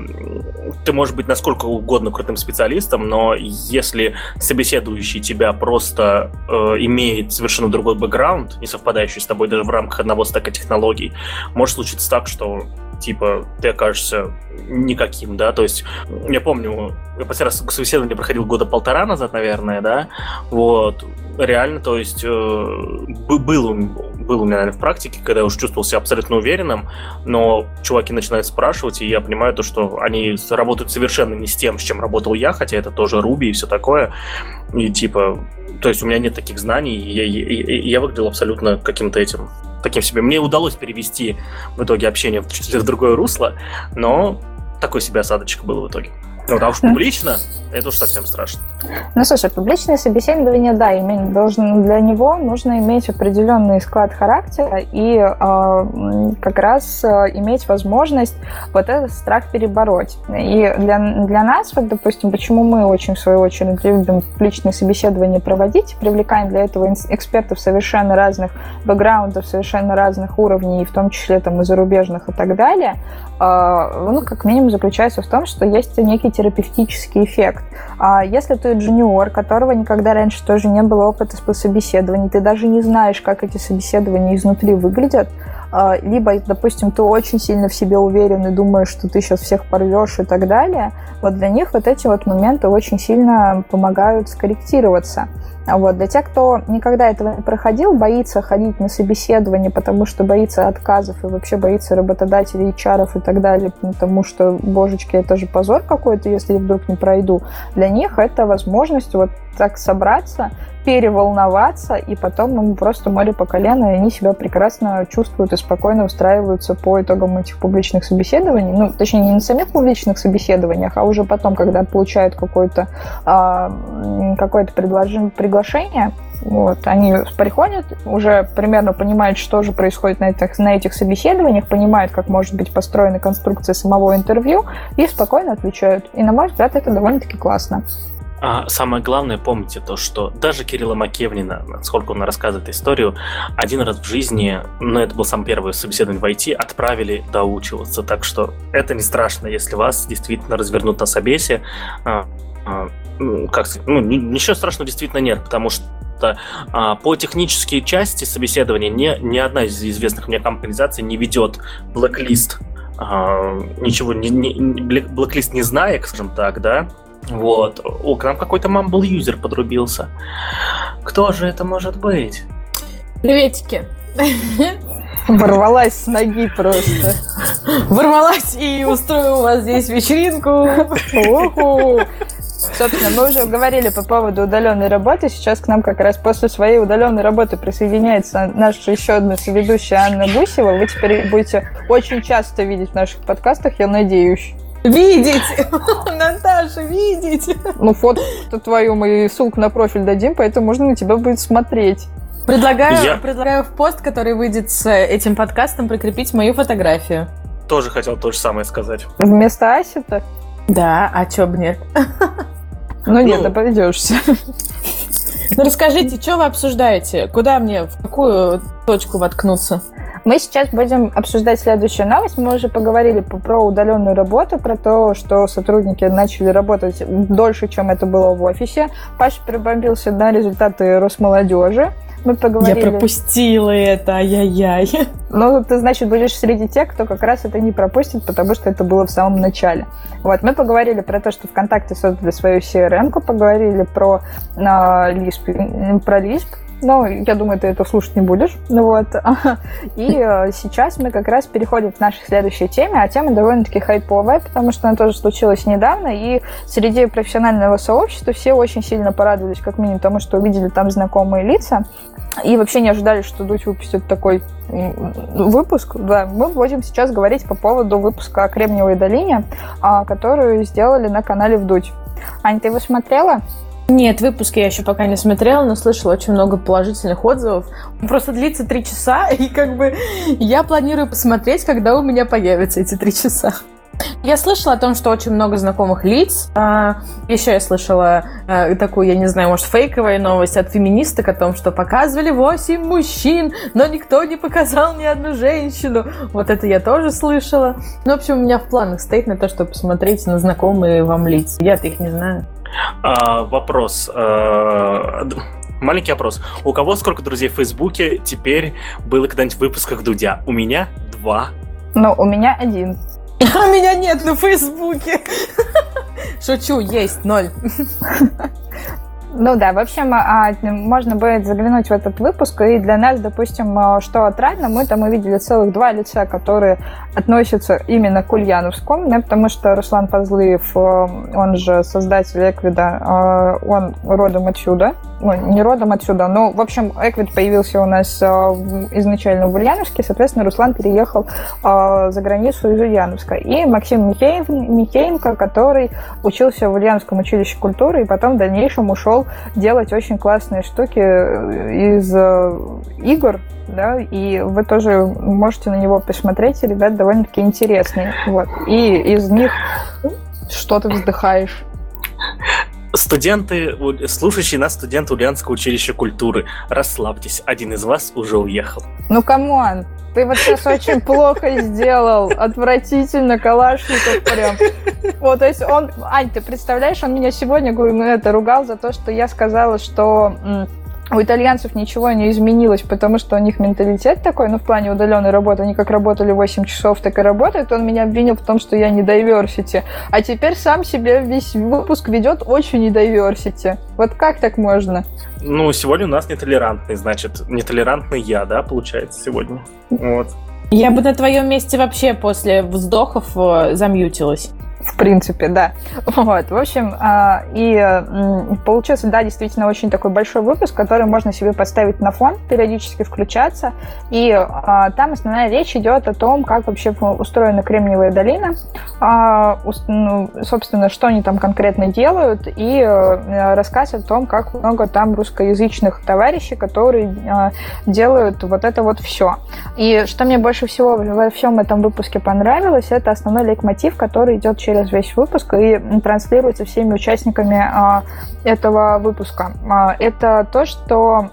Speaker 2: ты можешь быть насколько угодно крутым специалистом, но если собеседующий тебя просто э, имеет совершенно другой бэкграунд, не совпадающий с тобой даже в рамках одного стека технологий, может случиться так, что типа ты окажешься никаким, да, то есть я помню, я последний раз собеседование проходил года полтора назад, наверное, да, вот, реально, то есть э, был, был у меня, наверное, в практике, когда я уже чувствовал себя абсолютно уверенным, но чуваки начинают спрашивать, и я понимаю то, что они работают совершенно не с тем, с чем работал я, хотя это тоже Руби и все такое, и типа, то есть у меня нет таких знаний, я, я, я выглядел абсолютно каким-то этим таким себе. Мне удалось перевести в итоге общение в, в другое русло, но такой себе осадочек был в итоге. Ну, да уж публично, это уж совсем страшно.
Speaker 1: Ну, слушай, публичное собеседование, да, иметь, должен, для него нужно иметь определенный склад характера и э, как раз э, иметь возможность вот этот страх перебороть. И для, для нас, вот, допустим, почему мы очень, в свою очередь, любим публичные собеседования проводить, привлекаем для этого экспертов совершенно разных бэкграундов, совершенно разных уровней, в том числе там и зарубежных и так далее, э, ну, как минимум заключается в том, что есть некий терапевтический эффект. А если ты джуниор, которого никогда раньше тоже не было опыта собеседований, ты даже не знаешь, как эти собеседования изнутри выглядят, а, либо, допустим, ты очень сильно в себе уверен и думаешь, что ты сейчас всех порвешь и так далее, вот для них вот эти вот моменты очень сильно помогают скорректироваться. Вот. Для тех, кто никогда этого не проходил, боится ходить на собеседование, потому что боится отказов и вообще боится работодателей, HR и так далее, потому что, божечки, это же позор какой-то, если я вдруг не пройду. Для них это возможность вот так собраться, переволноваться, и потом им просто море по колено, и они себя прекрасно чувствуют и спокойно устраиваются по итогам этих публичных собеседований. Ну, точнее, не на самих публичных собеседованиях, а уже потом, когда получают какое-то а, какое предложение, приглашение, вот, они приходят, уже примерно понимают, что же происходит на этих, на этих собеседованиях, понимают, как может быть построена конструкция самого интервью и спокойно отвечают. И, на мой взгляд, это довольно-таки классно.
Speaker 2: А самое главное, помните то, что даже Кирилла Макевнина, насколько он рассказывает историю, один раз в жизни, ну это был сам первый собеседование в IT, отправили доучиваться. Так что это не страшно, если вас действительно развернут на собесе. А, а, как сказать, ну, ничего страшного действительно нет, потому что а, по технической части собеседования ни, ни одна из известных мне компанизаций не ведет блэк-лист. А, ничего, не, не, блэк-лист не зная, скажем так, да, вот. О, к нам какой-то мамбл-юзер подрубился. Кто же это может быть?
Speaker 3: Приветики.
Speaker 1: Ворвалась с ноги просто.
Speaker 3: Ворвалась и устрою у вас здесь вечеринку.
Speaker 1: Собственно, мы уже говорили по поводу удаленной работы. Сейчас к нам как раз после своей удаленной работы присоединяется наша еще одна соведущая Анна Гусева. Вы теперь будете очень часто видеть в наших подкастах, я надеюсь.
Speaker 3: Видеть! Наташа, видеть!
Speaker 1: Ну, фото твою мы ссылку на профиль дадим, поэтому можно на тебя будет смотреть.
Speaker 3: Предлагаю, Я... предлагаю в пост, который выйдет с этим подкастом, прикрепить мою фотографию.
Speaker 2: Тоже хотел то же самое сказать.
Speaker 1: Вместо Аси-то?
Speaker 3: Да, а чё бы нет?
Speaker 1: Ну нет, ну, обойдешься.
Speaker 3: Ну расскажите, что вы обсуждаете? Куда мне, в какую точку воткнуться?
Speaker 1: Мы сейчас будем обсуждать следующую новость. Мы уже поговорили про удаленную работу, про то, что сотрудники начали работать дольше, чем это было в офисе. Паша прибомбился на результаты Росмолодежи. Мы поговорили...
Speaker 3: Я пропустила это, ай-яй-яй.
Speaker 1: Ну, ты, значит, будешь среди тех, кто как раз это не пропустит, потому что это было в самом начале. Вот, мы поговорили про то, что ВКонтакте создали свою CRM-ку, поговорили про э, Lisp, про Lisp, но я думаю, ты это слушать не будешь. Ну вот. И э, сейчас мы как раз переходим к нашей следующей теме, а тема довольно-таки хайповая, потому что она тоже случилась недавно, и среди профессионального сообщества все очень сильно порадовались, как минимум тому, что увидели там знакомые лица, и вообще не ожидали, что Дудь выпустит такой выпуск. Да, мы будем сейчас говорить по поводу выпуска о Кремниевой долине, а, которую сделали на канале Вдуть. Ань, ты его смотрела?
Speaker 3: Нет, выпуски я еще пока не смотрела, но слышала очень много положительных отзывов. Он просто длится три часа, и как бы я планирую посмотреть, когда у меня появятся эти три часа. Я слышала о том, что очень много знакомых лиц. А, еще я слышала а, такую, я не знаю, может, фейковую новость от феминисток о том, что показывали 8 мужчин, но никто не показал ни одну женщину. Вот это я тоже слышала. Ну, в общем, у меня в планах стоит на то, чтобы посмотреть на знакомые вам лица. Я-то их не знаю.
Speaker 2: А, вопрос. А, маленький вопрос. У кого сколько друзей в Фейсбуке теперь было когда-нибудь в выпусках Дудя? У меня два.
Speaker 1: Ну, у меня один.
Speaker 3: А меня нет на Фейсбуке. Шучу, есть, ноль.
Speaker 1: Ну да, в общем, а, можно будет заглянуть в этот выпуск, и для нас, допустим, а, что отрадно, мы там увидели целых два лица, которые относятся именно к Ульяновскому, да, потому что Руслан Фазлыев, а, он же создатель Эквида, он родом отсюда, ну, не родом отсюда, но, в общем, Эквид появился у нас изначально в Ульяновске, соответственно, Руслан переехал за границу из Ульяновска. И Максим Михеенко, который учился в Ульяновском училище культуры и потом в дальнейшем ушел делать очень классные штуки э, из э, игр, да, и вы тоже можете на него посмотреть, ребят довольно-таки интересные. Вот. И из них что ты вздыхаешь?
Speaker 2: Студенты, слушающие нас студенты Ульяновского училища культуры, расслабьтесь, один из вас уже уехал.
Speaker 1: Ну, come on, ты вот сейчас очень плохо сделал. Отвратительно, Калашников прям. Вот, то есть он... Ань, ты представляешь, он меня сегодня, это ругал за то, что я сказала, что у итальянцев ничего не изменилось, потому что у них менталитет такой, ну, в плане удаленной работы, они как работали 8 часов, так и работают. Он меня обвинил в том, что я не diversity. А теперь сам себе весь выпуск ведет очень не diversity. Вот как так можно?
Speaker 2: Ну, сегодня у нас нетолерантный, значит, нетолерантный я, да, получается, сегодня. Вот.
Speaker 3: Я бы на твоем месте вообще после вздохов э, замьютилась.
Speaker 1: В принципе, да. Вот, в общем, а, и получился, да, действительно очень такой большой выпуск, который можно себе поставить на фон, периодически включаться. И а, там основная речь идет о том, как вообще устроена Кремниевая долина, а, ну, собственно, что они там конкретно делают, и э, рассказ о том, как много там русскоязычных товарищей, которые делают вот это вот все. И что мне больше всего во всем этом выпуске понравилось, это основной лейтмотив, который идет через через весь выпуск и транслируется всеми участниками а, этого выпуска. А, это то, что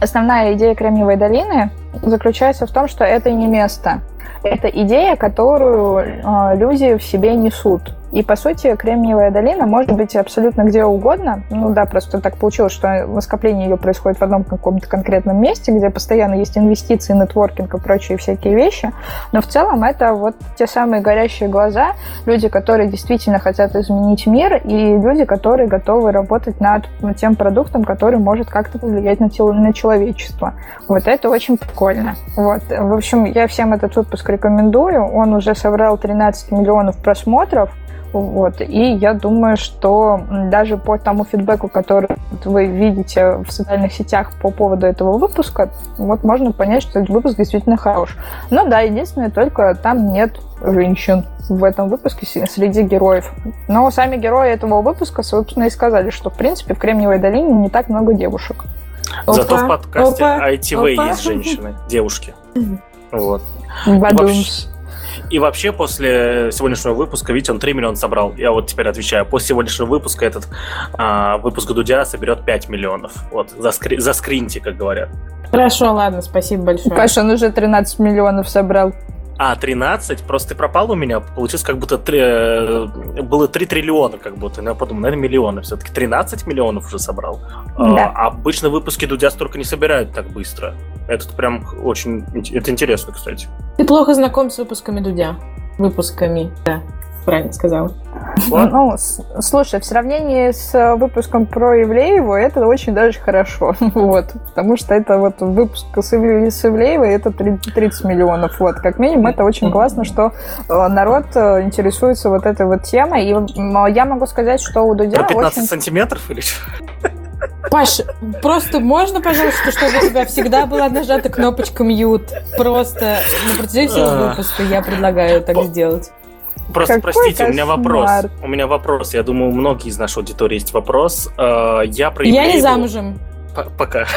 Speaker 1: основная идея Кремниевой долины заключается в том, что это не место. Это идея, которую а, люди в себе несут. И, по сути, Кремниевая долина может быть абсолютно где угодно. Ну да, просто так получилось, что скопление ее происходит в одном каком-то конкретном месте, где постоянно есть инвестиции, нетворкинг и прочие всякие вещи. Но в целом это вот те самые горящие глаза, люди, которые действительно хотят изменить мир, и люди, которые готовы работать над тем продуктом, который может как-то повлиять на, тело, на человечество. Вот это очень прикольно. Вот. В общем, я всем этот выпуск рекомендую. Он уже собрал 13 миллионов просмотров. Вот. И я думаю, что даже по тому фидбэку, который вы видите в социальных сетях по поводу этого выпуска, вот можно понять, что этот выпуск действительно хорош. Но да, единственное, только там нет женщин в этом выпуске среди героев. Но сами герои этого выпуска, собственно, и сказали, что, в принципе, в Кремниевой долине не так много девушек.
Speaker 2: Зато в подкасте опа, ITV опа. есть женщины, девушки. Вот.
Speaker 1: Бадумс.
Speaker 2: И вообще после сегодняшнего выпуска, видите, он 3 миллиона собрал. Я вот теперь отвечаю. После сегодняшнего выпуска этот а, выпуск Дудя соберет 5 миллионов. Вот, за, скри... за скриньте, как говорят.
Speaker 3: Хорошо, ладно, спасибо большое.
Speaker 1: Паша, он уже 13 миллионов собрал.
Speaker 2: А, 13, просто ты пропал у меня, получилось как будто 3, э, было 3 триллиона, как будто. Я подумал, наверное, миллионы. Все-таки 13 миллионов уже собрал.
Speaker 1: Да.
Speaker 2: А, обычно выпуски Дудя столько не собирают так быстро. Это прям очень... Это интересно, кстати.
Speaker 3: Ты плохо знаком с выпусками Дудя. Выпусками, да правильно сказала.
Speaker 1: Ну, слушай, в сравнении с э, выпуском про Ивлееву это очень даже хорошо. вот. Потому что это вот выпуск с, Ивлеевой это 30 миллионов. Вот. Как минимум, это очень классно, что э, народ э, интересуется вот этой вот темой. И я могу сказать, что у Дудя
Speaker 2: Про 15
Speaker 1: очень...
Speaker 2: сантиметров или что?
Speaker 3: Паш, просто можно, пожалуйста, чтобы у тебя всегда была нажата кнопочка мьют? Просто на протяжении всего выпуска я предлагаю так сделать.
Speaker 2: Просто Какой простите, кошмар. у меня вопрос. У меня вопрос. Я думаю, у многих из нашей аудитории есть вопрос. Э, я про
Speaker 3: Я не замужем.
Speaker 2: Пока.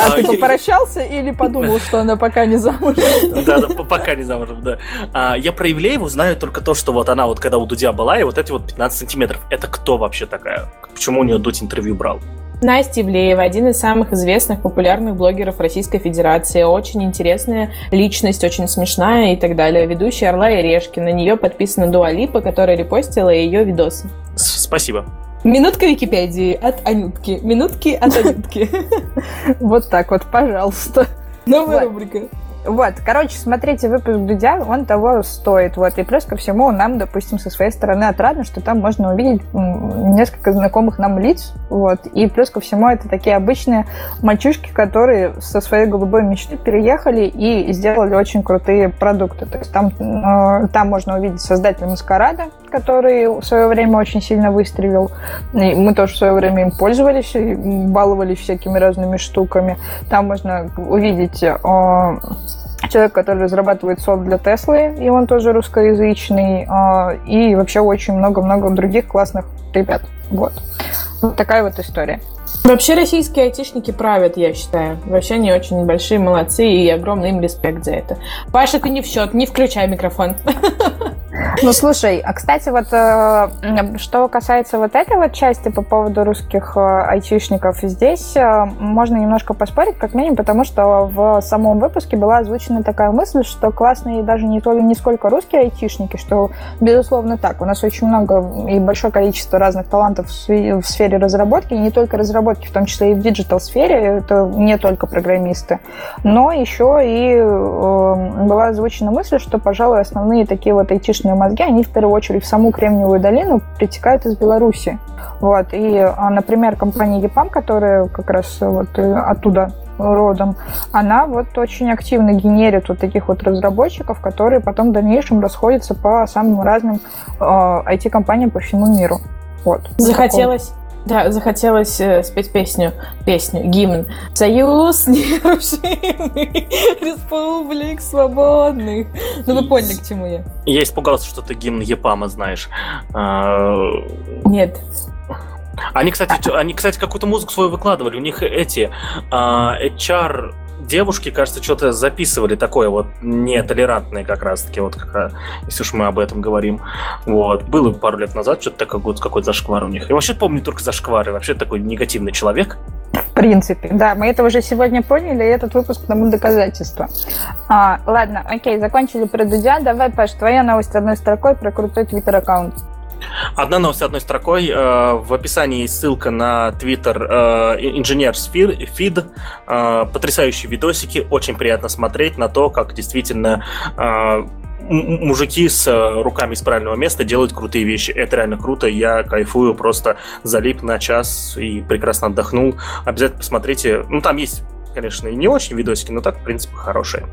Speaker 1: А ты попрощался или подумал, что она пока не замужем?
Speaker 2: Да, да, пока не замужем, да. А, я про Ивлееву знаю только то, что вот она вот когда у Дудя была, и вот эти вот 15 сантиметров. Это кто вообще такая? Почему у нее Дудь интервью брал?
Speaker 3: Настя Ивлеева, один из самых известных популярных блогеров Российской Федерации. Очень интересная личность, очень смешная и так далее. Ведущая Орла и Решки. На нее подписана Дуа Липа, которая репостила ее видосы.
Speaker 2: Спасибо.
Speaker 3: Минутка Википедии от Анютки. Минутки от Анютки.
Speaker 1: Вот так вот, пожалуйста.
Speaker 3: Новая рубрика.
Speaker 1: Вот, короче, смотрите выпуск Дудя, он того стоит. Вот, и плюс ко всему нам, допустим, со своей стороны отрадно, что там можно увидеть несколько знакомых нам лиц. Вот, и плюс ко всему это такие обычные мальчишки, которые со своей голубой мечты переехали и сделали очень крутые продукты. То есть там, э, там можно увидеть создателя Маскарада, который в свое время очень сильно выстрелил. И мы тоже в свое время им пользовались, баловались всякими разными штуками. Там можно увидеть э, человек, который разрабатывает софт для Теслы, и он тоже русскоязычный, э, и вообще очень много-много других классных ребят. Вот. Вот такая вот история.
Speaker 3: Вообще российские айтишники правят, я считаю. Вообще они очень большие молодцы, и огромный им респект за это. Паша, ты не в счет, не включай микрофон.
Speaker 1: Ну, слушай, а, кстати, вот э, что касается вот этой вот части по поводу русских э, айтишников, здесь э, можно немножко поспорить, как минимум, потому что в самом выпуске была озвучена такая мысль, что классные даже не, только, не сколько русские айтишники, что, безусловно, так. У нас очень много и большое количество разных талантов в сфере разработки, и не только разработки, в том числе и в digital-сфере, это не только программисты, но еще и была озвучена мысль, что, пожалуй, основные такие вот айтишные мозги, они в первую очередь в саму Кремниевую долину притекают из Беларуси. Вот. И, а, например, компания EPAM, которая как раз вот э, оттуда родом, она вот очень активно генерит вот таких вот разработчиков, которые потом в дальнейшем расходятся по самым разным э, IT-компаниям по всему миру. Вот.
Speaker 3: Захотелось да, захотелось э, спеть песню, песню, гимн. Союз нерушимый республик свободных. Ну, вы поняли, к чему я.
Speaker 2: Я испугался, что ты гимн Епама знаешь. А...
Speaker 3: Нет.
Speaker 2: Они, кстати, они, кстати, какую-то музыку свою выкладывали. У них эти а, HR девушки, кажется, что-то записывали такое вот нетолерантное как раз-таки, вот как, если уж мы об этом говорим. Вот. Было пару лет назад что-то такое, вот какой-то зашквар у них. Я вообще помню только зашквары. Вообще такой негативный человек.
Speaker 1: В принципе, да, мы это уже сегодня поняли, и этот выпуск тому доказательство. А, ладно, окей, закончили про. Давай, Паш, твоя новость одной строкой про крутой твиттер-аккаунт.
Speaker 2: Одна новость одной строкой. Э, в описании есть ссылка на твиттер э, инженер Фид. Э, потрясающие видосики. Очень приятно смотреть на то, как действительно мужики с руками из правильного места делают крутые вещи. Это реально круто. Я кайфую, просто залип на час и прекрасно отдохнул. Обязательно посмотрите. Ну, там есть, конечно, и не очень видосики, но так, в принципе, хорошие.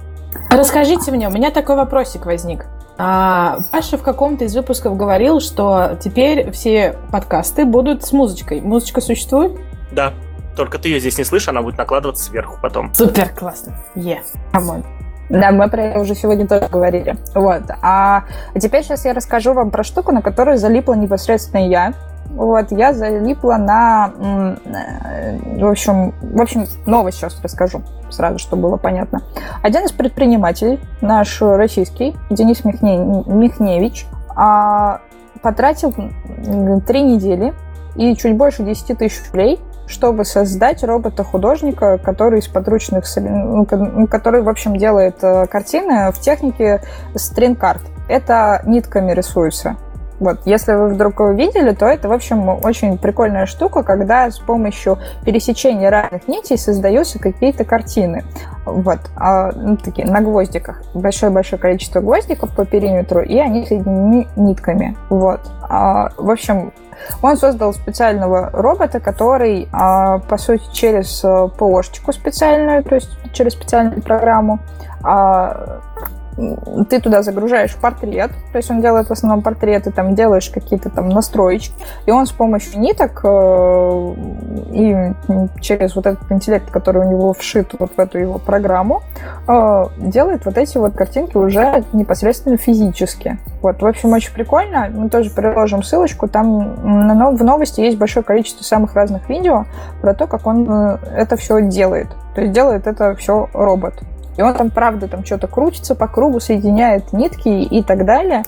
Speaker 3: Расскажите мне, у меня такой вопросик возник. А, Паша в каком-то из выпусков говорил, что теперь все подкасты будут с музычкой. Музычка существует?
Speaker 2: Да. Только ты ее здесь не слышишь, она будет накладываться сверху потом.
Speaker 3: Супер, классно. Е, yeah.
Speaker 1: Да, мы про это уже сегодня тоже говорили. Вот. А теперь сейчас я расскажу вам про штуку, на которую залипла непосредственно я. Вот, я залипла на, э, в общем, в общем, новость сейчас расскажу сразу, чтобы было понятно. Один из предпринимателей, наш российский, Денис Михне, Михневич, а, потратил три недели и чуть больше 10 тысяч рублей чтобы создать робота-художника, который из подручных, ну, ну, который, в общем, делает э, картины в технике стринг-арт. Это нитками рисуется. Вот, если вы вдруг его видели, то это, в общем, очень прикольная штука, когда с помощью пересечения разных нитей создаются какие-то картины. Вот, а, ну, такие, на гвоздиках. Большое-большое количество гвоздиков по периметру, и они соединены нитками. Вот. А, в общем, он создал специального робота, который, а, по сути, через э, ПОшечку специальную, то есть через специальную программу, а, ты туда загружаешь портрет, то есть он делает в основном портреты, там делаешь какие-то там настроечки, и он с помощью ниток э, и через вот этот интеллект, который у него вшит вот в эту его программу, э, делает вот эти вот картинки уже непосредственно физически. Вот, в общем, очень прикольно. Мы тоже приложим ссылочку. Там в новости есть большое количество самых разных видео про то, как он э, это все делает. То есть делает это все робот. И он там, правда, там что-то крутится по кругу, соединяет нитки и так далее.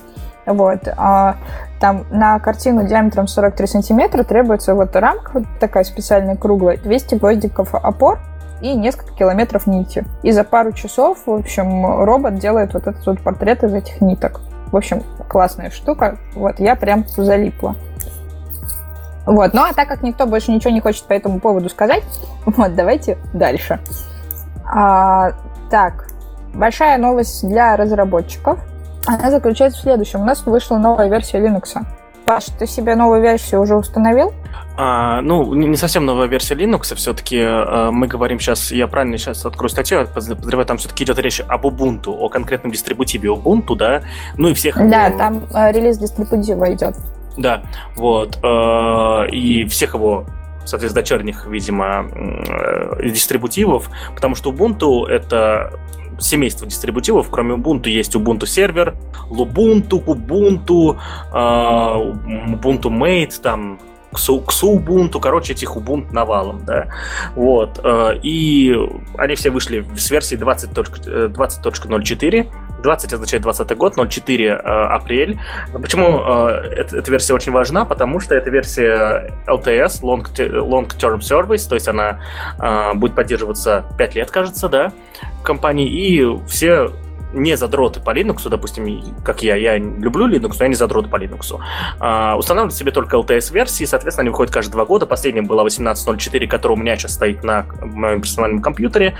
Speaker 1: Вот. А там на картину диаметром 43 сантиметра требуется вот рамка такая специальная круглая, 200 гвоздиков опор и несколько километров нити. И за пару часов, в общем, робот делает вот этот вот портрет из этих ниток. В общем, классная штука. Вот, я прям залипла. Вот, ну а так как никто больше ничего не хочет по этому поводу сказать, вот, давайте дальше. А, так, большая новость для разработчиков. Она заключается в следующем. У нас вышла новая версия Linux. Паш, ты себе новую версию уже установил?
Speaker 2: А, ну, не совсем новая версия Linux, все-таки а, мы говорим сейчас, я правильно сейчас открою статью, подозреваю, там все-таки идет речь об Ubuntu, о конкретном дистрибутиве Ubuntu, да, ну и всех...
Speaker 1: Да, его... там э, релиз дистрибутива идет.
Speaker 2: Да, вот, э, и всех его соответственно, дочерних, видимо, э, дистрибутивов, потому что Ubuntu — это семейство дистрибутивов. Кроме Ubuntu есть Ubuntu сервер, Lubuntu, Ubuntu, э, Ubuntu Mate, там Ксу, Ubuntu, короче, этих Ubuntu навалом, да. Вот. Э, и они все вышли с версии 20.04, 20 20 означает 20 год, 04 э, апрель. Почему э, эта, эта версия очень важна? Потому что это версия LTS, Long, Long Term Service, то есть она э, будет поддерживаться 5 лет, кажется, да, компании, и все не задроты по Linux, допустим, как я, я люблю Linux, но я не задрот по Linux, а, устанавливают себе только LTS-версии, соответственно, они выходят каждые два года. Последняя была 18.04, которая у меня сейчас стоит на моем персональном компьютере,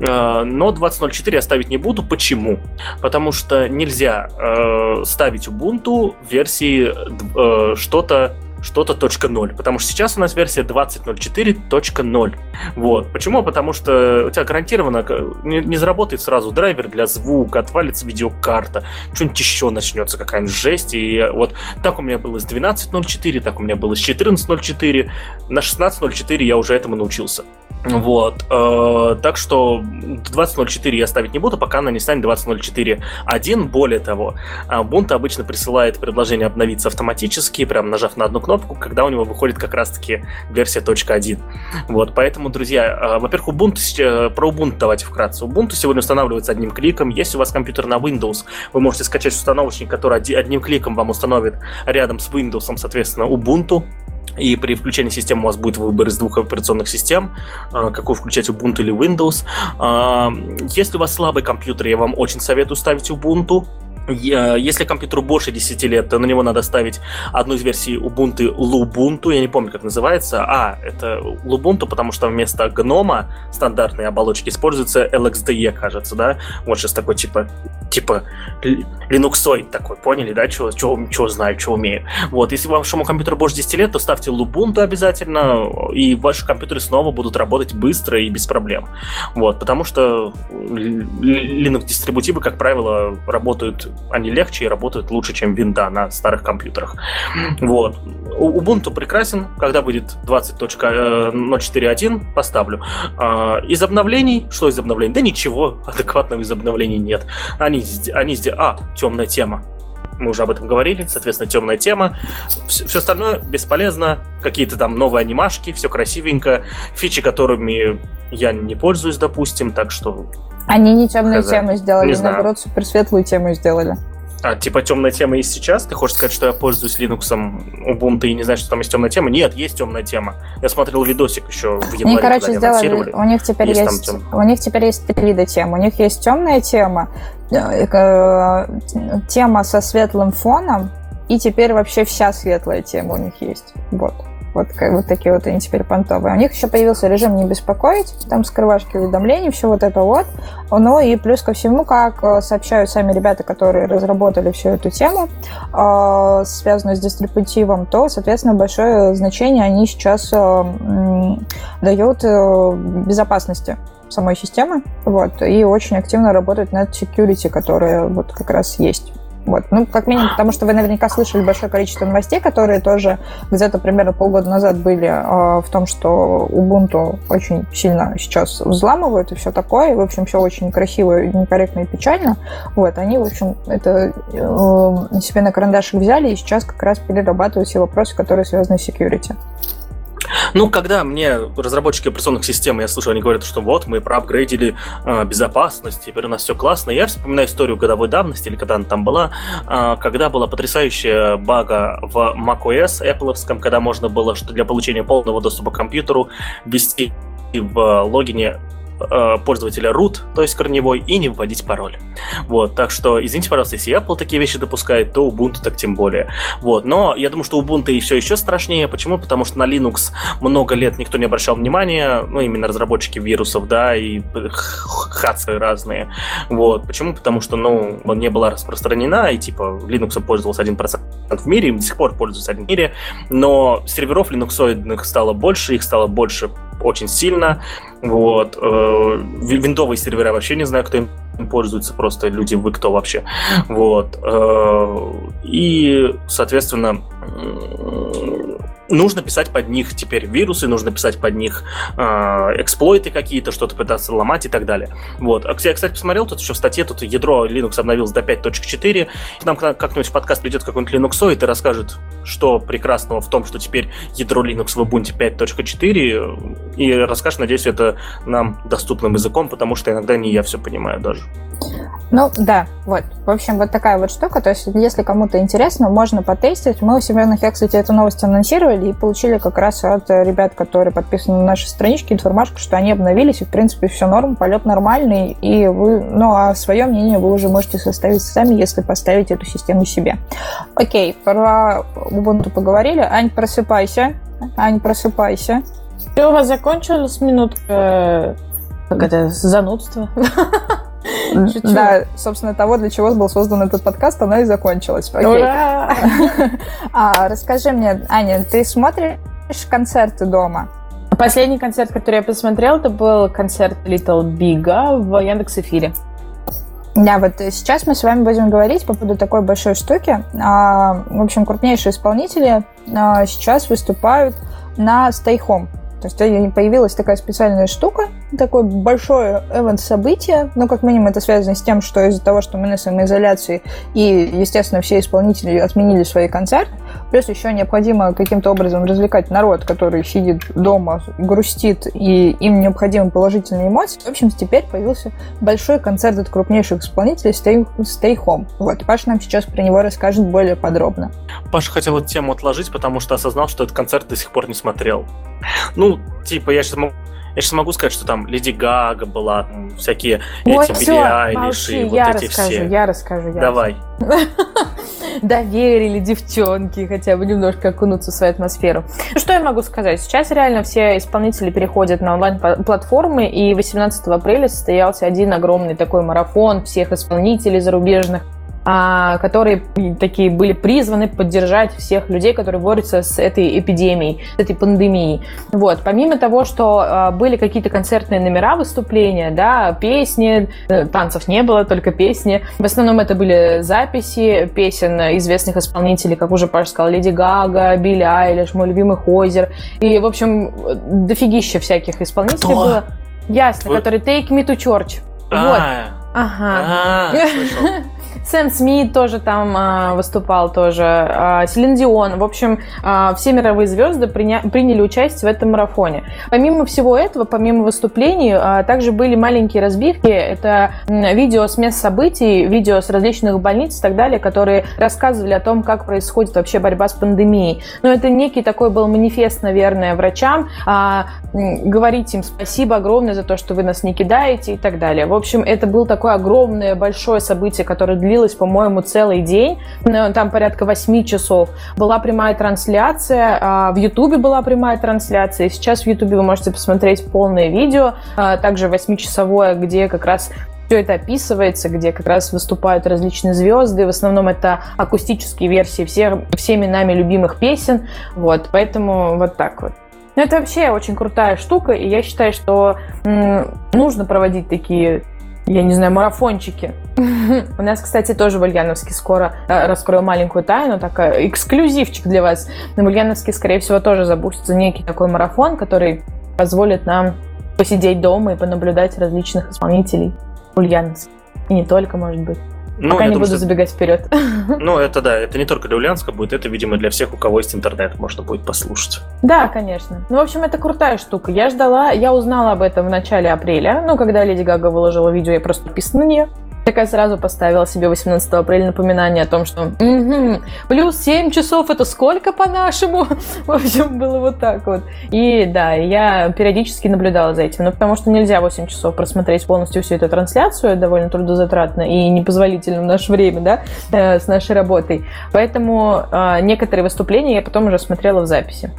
Speaker 2: а, но 20.04 я ставить не буду. Почему? Потому что нельзя э, ставить Ubuntu версии э, что-то что-то .0, потому что сейчас у нас версия 20.04.0. Вот. Почему? Потому что у тебя гарантированно не, не заработает сразу драйвер для звука, отвалится видеокарта, что-нибудь еще начнется, какая-нибудь жесть. И вот так у меня было с 12.04, так у меня было с 14.04, на 16.04 я уже этому научился. Вот. Э, так что 20.04 я ставить не буду, пока она не станет 20.04.1. Более того, Ubuntu обычно присылает предложение обновиться автоматически, прям нажав на одну кнопку, когда у него выходит как раз-таки версия .1. Вот, поэтому, друзья, э, во-первых, Ubuntu, э, про Ubuntu давайте вкратце. Ubuntu сегодня устанавливается одним кликом. Если у вас компьютер на Windows, вы можете скачать установочник, который одним кликом вам установит рядом с Windows, соответственно, Ubuntu. И при включении системы у вас будет выбор из двух операционных систем, а, какую включать Ubuntu или Windows. А, если у вас слабый компьютер, я вам очень советую ставить Ubuntu. Если компьютеру больше 10 лет, то на него надо ставить одну из версий Ubuntu Lubuntu, я не помню, как называется. А, это Lubuntu, потому что вместо гнома стандартной оболочки используется LXDE, кажется, да? Вот сейчас такой типа, типа линуксоид такой, поняли, да, чего, чего, чего знаю, чего умею. Вот, если вашему компьютеру больше 10 лет, то ставьте Lubuntu обязательно, и ваши компьютеры снова будут работать быстро и без проблем. Вот, потому что Linux-дистрибутивы, как правило, работают они легче и работают лучше, чем винда на старых компьютерах. Вот. Ubuntu прекрасен, когда будет 20.04.1, э, поставлю. А, из обновлений, что из обновлений? Да ничего адекватного из обновлений нет. Они, они здесь... А, темная тема. мы уже об этом говорили, соответственно, темная тема. Все, все остальное бесполезно, какие-то там новые анимашки, все красивенько, фичи, которыми я не пользуюсь, допустим, так что...
Speaker 1: Они не темную тему сделали, наоборот, супер светлую тему сделали.
Speaker 2: А, типа темная тема есть сейчас? Ты хочешь сказать, что я пользуюсь Linux, Ubuntu и не знаешь, что там есть темная тема? Нет, есть темная тема. Я смотрел видосик еще в январе,
Speaker 1: Они, короче, сделали, у них теперь есть, есть у них теперь есть три вида тем. У них есть темная тема, э, э, тема со светлым фоном, и теперь вообще вся светлая тема у них есть. Вот. Вот, вот такие вот они теперь понтовые. У них еще появился режим «Не беспокоить», там скрывашки уведомлений, все вот это вот. Ну и плюс ко всему, как э, сообщают сами ребята, которые разработали всю эту тему, э, связанную с дистрибутивом, то, соответственно, большое значение они сейчас э, дают безопасности самой системы, вот, и очень активно работают над security, которая вот как раз есть. Вот. Ну, как минимум, потому что вы наверняка слышали большое количество новостей, которые тоже где-то примерно полгода назад были э, в том, что Ubuntu очень сильно сейчас взламывают и все такое. И, в общем, все очень красиво, некорректно и печально. Вот. Они, в общем, это э, себе на карандашик взяли и сейчас как раз перерабатывают все вопросы, которые связаны с security.
Speaker 2: Ну, когда мне разработчики операционных систем, я слышу, они говорят, что вот, мы проапгрейдили э, безопасность, теперь у нас все классно. Я вспоминаю историю годовой давности, или когда она там была, э, когда была потрясающая бага в macOS Apple, когда можно было, что для получения полного доступа к компьютеру, ввести в логине э, пользователя root, то есть корневой, и не вводить пароль. Вот, так что, извините, пожалуйста, если Apple такие вещи допускает, то Ubuntu так тем более. Вот, но я думаю, что Ubuntu и все еще страшнее. Почему? Потому что на Linux много лет никто не обращал внимания, ну, именно разработчики вирусов, да, и хатсы разные. Вот, почему? Потому что, ну, он не была распространена, и, типа, Linux пользовался 1% в мире, до сих пор пользуется в мире, но серверов линуксоидных стало больше, их стало больше очень сильно. Вот. Э, виндовые сервера вообще не знаю, кто им пользуется, просто люди, вы кто вообще. Вот. Э, и, соответственно, нужно писать под них теперь вирусы, нужно писать под них э, эксплойты какие-то, что-то пытаться ломать и так далее. Вот. А я, кстати, посмотрел, тут еще в статье, тут ядро Linux обновилось до 5.4. К нам как-нибудь в подкаст придет какой-нибудь Linux и расскажет, что прекрасного в том, что теперь ядро Linux в Ubuntu 5.4, и расскажет, надеюсь, это нам доступным языком, потому что иногда не я все понимаю даже.
Speaker 1: Ну, да, вот. В общем, вот такая вот штука. То есть, если кому-то интересно, можно потестить. Мы у себя на кстати, эту новость анонсировали и получили как раз от ребят, которые подписаны на наши странички, информашку, что они обновились, и, в принципе, все норм, полет нормальный, и вы, ну, а свое мнение вы уже можете составить сами, если поставить эту систему себе. Окей, про Ubuntu поговорили. Ань, просыпайся. Ань, просыпайся.
Speaker 3: Все, у вас закончилась минутка э, как это, занудство?
Speaker 1: Да, собственно, того, для чего был создан этот подкаст, оно и закончилось.
Speaker 3: Ура!
Speaker 1: а, расскажи мне, Аня, ты смотришь концерты дома?
Speaker 3: Последний концерт, который я посмотрел, это был концерт Little Big в Яндекс Эфире.
Speaker 1: Да, вот сейчас мы с вами будем говорить по поводу такой большой штуки. А, в общем, крупнейшие исполнители а, сейчас выступают на Stay Home. То есть появилась такая специальная штука, такое большое эвент-событие, ну, как минимум, это связано с тем, что из-за того, что мы на самоизоляции, и, естественно, все исполнители отменили свои концерты, плюс еще необходимо каким-то образом развлекать народ, который сидит дома, грустит, и им необходимы положительные эмоции. В общем, теперь появился большой концерт от крупнейших исполнителей Stay, Stay Home. Вот, Паша нам сейчас про него расскажет более подробно.
Speaker 2: Паша хотел эту тему отложить, потому что осознал, что этот концерт до сих пор не смотрел. Ну, типа, я сейчас могу я сейчас могу сказать, что там Леди Гага была, всякие
Speaker 3: Ой, эти все, Билли Айлиш и вот я эти расскажу, все. Я расскажу, я
Speaker 2: Давай.
Speaker 3: Доверили девчонки хотя бы немножко окунуться в свою атмосферу. Ну, что я могу сказать? Сейчас реально все исполнители переходят на онлайн-платформы, и 18 апреля состоялся один огромный такой марафон всех исполнителей зарубежных которые такие были призваны поддержать всех людей, которые борются с этой эпидемией, с этой пандемией. Вот. Помимо того, что а, были какие-то концертные номера, выступления, да, песни, э, танцев не было, только песни. В основном это были записи песен известных исполнителей, как уже Паша сказал, Леди Гага, Билли Айлиш, мой любимый Хозер. И, в общем, дофигища всяких исполнителей Кто? было. Ясно, Вы... который Take Me to Church. А-а-а. Вот. Ага. А, Сэм Смит тоже там а, выступал тоже, а, Селин Дион. В общем, а, все мировые звезды приня- приняли участие в этом марафоне. Помимо всего этого, помимо выступлений, а, также были маленькие разбивки. Это видео с мест событий, видео с различных больниц и так далее, которые рассказывали о том, как происходит вообще борьба с пандемией. Но это некий такой был манифест, наверное, врачам, а, говорить им спасибо огромное за то, что вы нас не кидаете и так далее. В общем, это было такое огромное, большое событие, которое длилось, по-моему, целый день, там порядка 8 часов. Была прямая трансляция, а, в Ютубе была прямая трансляция, сейчас в Ютубе вы можете посмотреть полное видео, а, также 8-часовое, где как раз все это описывается, где как раз выступают различные звезды. В основном это акустические версии всех, всеми нами любимых песен. Вот, поэтому вот так вот. Но это вообще очень крутая штука, и я считаю, что м- нужно проводить такие я не знаю, марафончики. У нас, кстати, тоже в Ульяновске скоро э, раскрою маленькую тайну, такая эксклюзивчик для вас. На Ульяновске, скорее всего, тоже запустится некий такой марафон, который позволит нам посидеть дома и понаблюдать различных исполнителей Ульяновск. И не только, может быть. Ну, Пока не думаю, буду что... забегать вперед.
Speaker 2: Ну, это да, это не только для Ульяновска будет, это, видимо, для всех, у кого есть интернет, можно будет послушать.
Speaker 3: Да, конечно. Ну, в общем, это крутая штука. Я ждала, я узнала об этом в начале апреля. Ну, когда Леди Гага выложила видео, я просто подписана на нее. Такая сразу поставила себе 18 апреля напоминание о том, что угу, плюс 7 часов это сколько по-нашему? В общем, было вот так вот. И да, я периодически наблюдала за этим. Ну, потому что нельзя 8 часов просмотреть полностью всю эту трансляцию, довольно трудозатратно и непозволительно в наше время, да, э, с нашей работой. Поэтому э, некоторые выступления я потом уже смотрела в записи.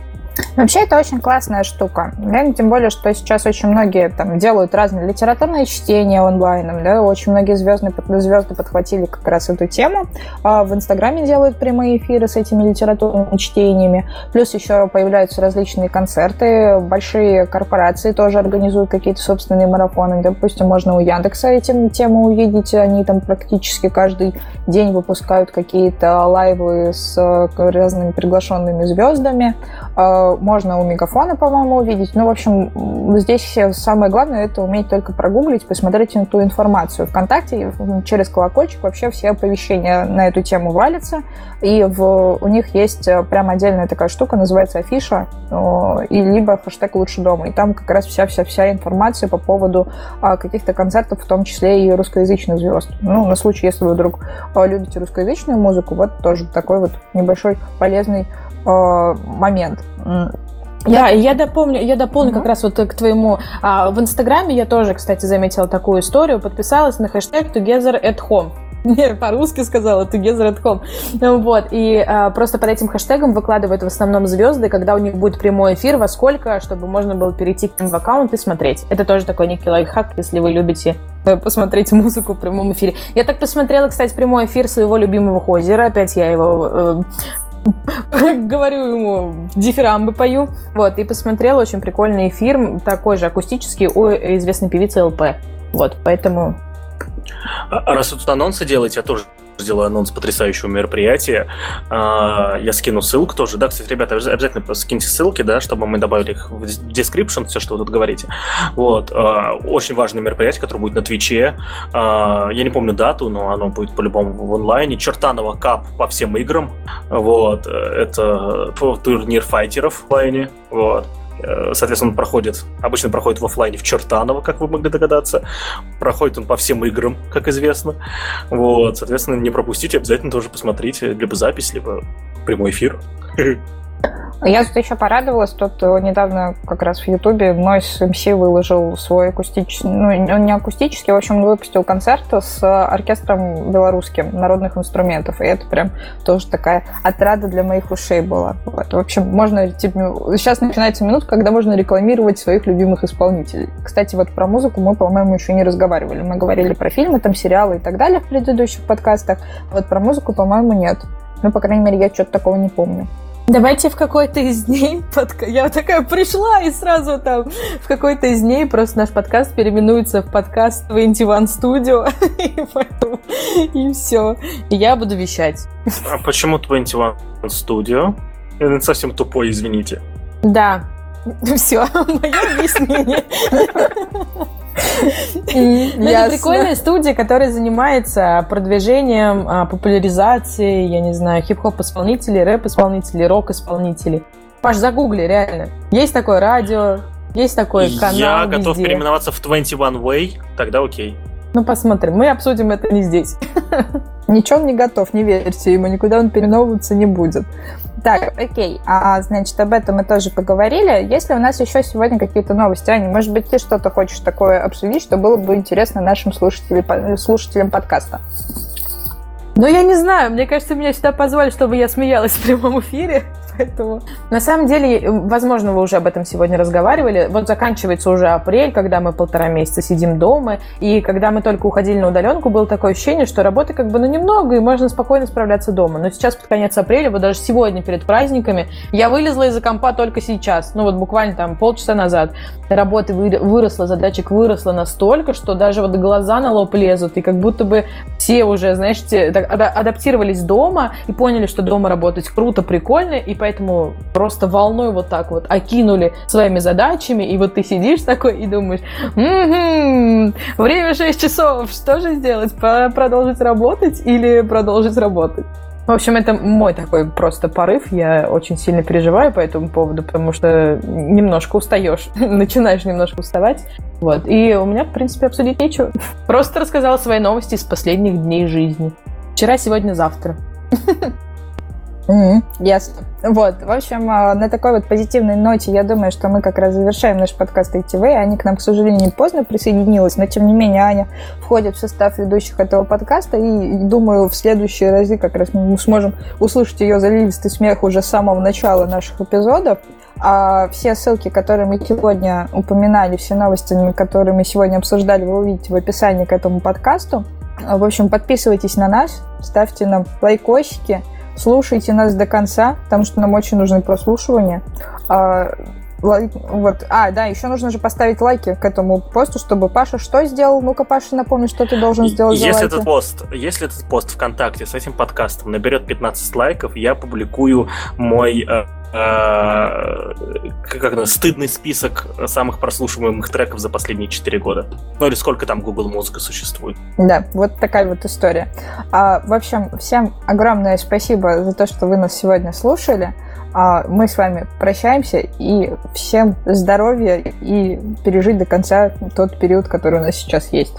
Speaker 1: Вообще это очень классная штука. Тем более, что сейчас очень многие там делают разные литературные чтения онлайном. Да? Очень многие звезды, звезды подхватили как раз эту тему. А в Инстаграме делают прямые эфиры с этими литературными чтениями. Плюс еще появляются различные концерты. Большие корпорации тоже организуют какие-то собственные марафоны. Допустим, можно у Яндекса этим тему увидеть. Они там практически каждый день выпускают какие-то лайвы с разными приглашенными звездами а, можно у Мегафона, по-моему, увидеть. Ну, в общем, здесь самое главное это уметь только прогуглить, посмотреть на ту информацию. Вконтакте через колокольчик вообще все оповещения на эту тему валятся. И в, у них есть э, прям отдельная такая штука, называется афиша, и либо хэштег «Лучше дома». И там как раз вся-вся-вся информация по поводу а, каких-то концертов, в том числе и русскоязычных звезд. Ну, на случай, если вы вдруг а, любите русскоязычную музыку, вот тоже такой вот небольшой полезный Э, момент.
Speaker 3: Я, я дополню, я дополню угу. как раз вот к твоему. А, в Инстаграме я тоже, кстати, заметила такую историю, подписалась на хэштег Together at Home. Не, по-русски сказала, together at home. Вот, и а, просто под этим хэштегом выкладывают в основном звезды, когда у них будет прямой эфир, во сколько, чтобы можно было перейти к ним в аккаунт и смотреть. Это тоже такой некий лайфхак, если вы любите э, посмотреть музыку в прямом эфире. Я так посмотрела, кстати, прямой эфир своего любимого Хозера. Опять я его э, говорю ему, дифирамбы пою. Вот, и посмотрела очень прикольный эфир, такой же акустический, у известной певицы ЛП. Вот, поэтому...
Speaker 2: А, раз вы тут анонсы делаете, я тоже сделаю анонс потрясающего мероприятия. А, я скину ссылку тоже. Да, кстати, ребята, обязательно скиньте ссылки, да, чтобы мы добавили их в description, все, что вы тут говорите. Вот. А, очень важное мероприятие, которое будет на Твиче. А, я не помню дату, но оно будет по-любому в онлайне. Чертанова кап по всем играм. Вот. Это турнир файтеров в онлайне. Вот. Э, соответственно, он проходит, обычно проходит в офлайне в Чертаново, как вы могли догадаться. Проходит он по всем играм, как известно. Вот, соответственно, не пропустите, обязательно тоже посмотрите либо запись, либо прямой эфир.
Speaker 1: Я тут еще порадовалась, тут э, недавно как раз в Ютубе Noise MC выложил свой акустический, ну, он не акустический, в общем, выпустил концерт с оркестром белорусским народных инструментов, и это прям тоже такая отрада для моих ушей была. Вот. В общем, можно, типа, сейчас начинается минут, когда можно рекламировать своих любимых исполнителей. Кстати, вот про музыку мы, по-моему, еще не разговаривали. Мы говорили про фильмы, там, сериалы и так далее в предыдущих подкастах, вот про музыку, по-моему, нет. Ну, по крайней мере, я что-то такого не помню.
Speaker 3: Давайте в какой-то из дней подка... я такая пришла и сразу там в какой-то из дней просто наш подкаст переименуется в подкаст 21 Studio и, и все. И я буду вещать.
Speaker 2: А почему 21 Studio? Это совсем тупой, извините.
Speaker 3: Да. Все, мое объяснение. Ну, это прикольная студия, которая занимается продвижением, а, популяризацией, я не знаю, хип-хоп-исполнителей, рэп-исполнителей, рок-исполнителей. Паш, загугли, реально. Есть такое радио, есть такой канал
Speaker 2: Я готов переименоваться в 21 Way, тогда окей.
Speaker 3: Ну, посмотрим. Мы обсудим это не здесь.
Speaker 1: Ничего он не готов, не верьте ему, никуда он переновываться не будет. Так, окей. А, значит, об этом мы тоже поговорили. Если у нас еще сегодня какие-то новости, Аня, может быть, ты что-то хочешь такое обсудить, что было бы интересно нашим слушателям, слушателям подкаста?
Speaker 3: Ну, я не знаю. Мне кажется, меня сюда позвали, чтобы я смеялась в прямом эфире. Поэтому, на самом деле, возможно, вы уже об этом сегодня разговаривали. Вот заканчивается уже апрель, когда мы полтора месяца сидим дома, и когда мы только уходили на удаленку, было такое ощущение, что работы как бы ну немного, и можно спокойно справляться дома. Но сейчас под конец апреля, вот даже сегодня перед праздниками, я вылезла из-за компа только сейчас, ну вот буквально там полчаса назад. Работы выросла, задачек выросла настолько, что даже вот глаза на лоб лезут, и как будто бы все уже, знаешь, адаптировались дома и поняли, что дома работать круто, прикольно, и поэтому поэтому просто волной вот так вот окинули своими задачами, и вот ты сидишь такой и думаешь, м-м-м, время 6 часов, что же сделать? Продолжить работать или продолжить работать? В общем, это мой такой просто порыв. Я очень сильно переживаю по этому поводу, потому что немножко устаешь, начинаешь немножко уставать. Вот. И у меня, в принципе, обсудить нечего. Просто рассказала свои новости из последних дней жизни. Вчера, сегодня, завтра.
Speaker 1: Mm-hmm. Ясно. Вот, в общем, а, на такой вот позитивной ноте я думаю, что мы как раз завершаем наш подкаст ITV. Аня к нам, к сожалению, поздно присоединилась, но тем не менее Аня входит в состав ведущих этого подкаста, и думаю, в следующие разы как раз мы сможем услышать ее заливистый смех уже с самого начала наших эпизодов. А все ссылки, которые мы сегодня упоминали, все новости, которые мы сегодня обсуждали, вы увидите в описании к этому подкасту. В общем, подписывайтесь на нас, ставьте нам лайкосики, Слушайте нас до конца, потому что нам очень нужны прослушивания. А, лайк, вот. А, да, еще нужно же поставить лайки к этому посту, чтобы Паша что сделал? Ну-ка, Паша, напомни, что ты должен сделать
Speaker 2: если этот пост, Если этот пост ВКонтакте с этим подкастом наберет 15 лайков, я публикую мой э, как это, стыдный список самых прослушиваемых треков за последние 4 года. Ну или сколько там Google Музыка существует.
Speaker 1: Да, вот такая вот история. А, в общем, всем огромное спасибо за то, что вы нас сегодня слушали. А, мы с вами прощаемся и всем здоровья и пережить до конца тот период, который у нас сейчас есть.